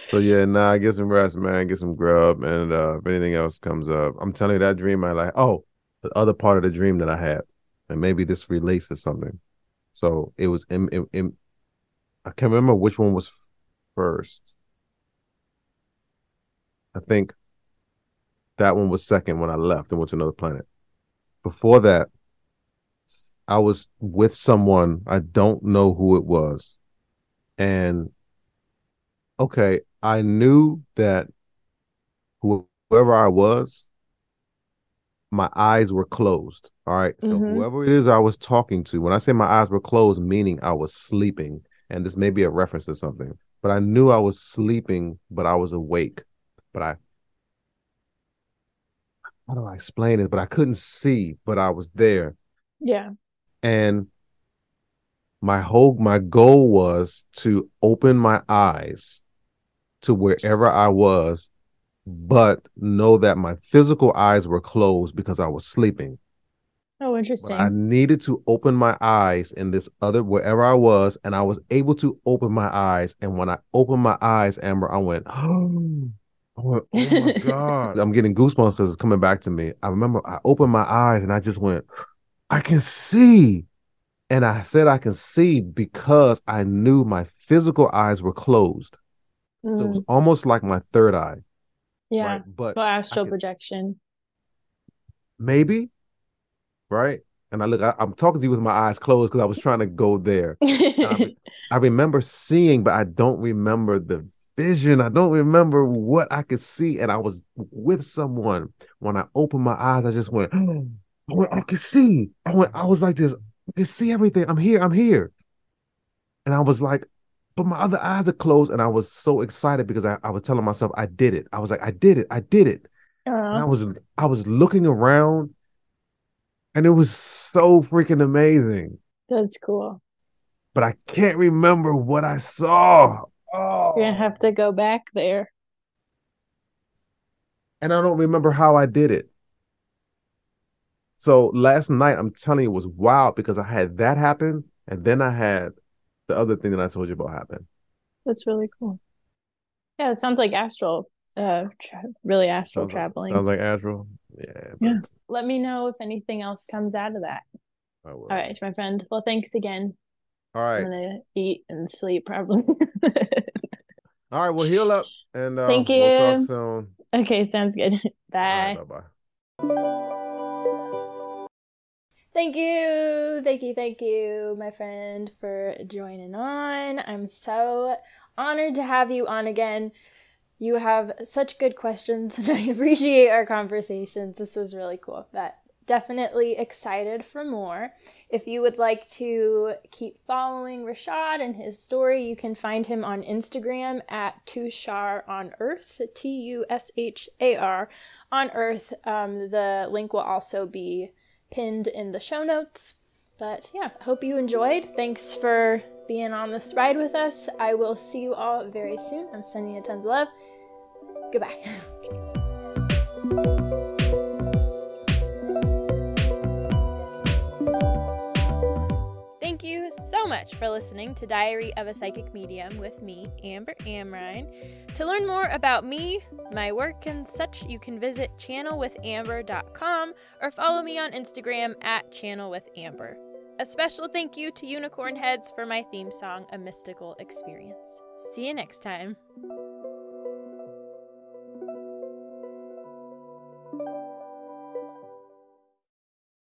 so yeah, nah, I get some rest, man. Get some grub, and uh, if anything else comes up, I'm telling you that dream I like. Oh, the other part of the dream that I had, and maybe this relates to something. So it was in, in, in I can't remember which one was first. I think that one was second when I left and went to another planet. Before that, I was with someone I don't know who it was, and okay, I knew that whoever I was, my eyes were closed. All right. So mm-hmm. whoever it is I was talking to, when I say my eyes were closed, meaning I was sleeping, and this may be a reference to something, but I knew I was sleeping, but I was awake. But I how do I explain it? But I couldn't see, but I was there. Yeah. And my whole my goal was to open my eyes to wherever I was, but know that my physical eyes were closed because I was sleeping. Oh, interesting. But I needed to open my eyes in this other wherever I was, and I was able to open my eyes. And when I opened my eyes, Amber, I went, (gasps) oh, I went, oh my (laughs) God. I'm getting goosebumps because it's coming back to me. I remember I opened my eyes and I just went, I can see. And I said I can see because I knew my physical eyes were closed. Mm. So it was mm. almost like my third eye. Yeah. Right. But Well, astral could- projection. maybe, right? And I look, I, I'm talking to you with my eyes closed because I was trying to go there. (laughs) I remember seeing, but I don't remember the vision. I don't remember what I could see. And I was with someone. When I opened my eyes, I just went, (gasps) I went, I could see. I went, I was like this. I can see everything. I'm here. I'm here. And I was like, but my other eyes are closed. And I was so excited because I, I was telling myself I did it. I was like, I did it. I did it. And uh-huh. I was I was looking around and it was so freaking amazing. that's cool. But I can't remember what I saw. Oh. You're gonna have to go back there. and I don't remember how I did it. So last night, I'm telling you, it was wild because I had that happen, and then I had the other thing that I told you about happen. That's really cool. Yeah, it sounds like astral, uh, tra really astral Sounds like- traveling. Sounds like astral. Yeah. Yeah. Let me know if anything else comes out of that. I will. All right, my friend. Well, thanks again. All I'm gonna eat and sleep probably. (laughs) All right. Well, heal up, and uh, Thank We'll you. talk soon. Okay, sounds good. (laughs) Bye. right, bye bye. Thank you, thank you, thank you, my friend, for joining on. I'm so honored to have you on again. You have such good questions, and I (laughs) appreciate our conversations. This was really cool. But definitely excited for more. If you would like to keep following Rashad and his story, you can find him on Instagram at Tushar on Earth, T U S H A R on Earth. Um, the link will also be pinned in the show notes. But yeah, hope you enjoyed. Thanks for being on this ride with us. I will see you all very soon. I'm sending you tons of love. Goodbye. (laughs) Thank you so much for listening to Diary of a Psychic Medium with me, Amber Amrine. To learn more about me, my work, and such, you can visit channelwithamber.com or follow me on Instagram at channelwithamber. A special thank you to Unicorn Heads for my theme song, A Mystical Experience. See you next time.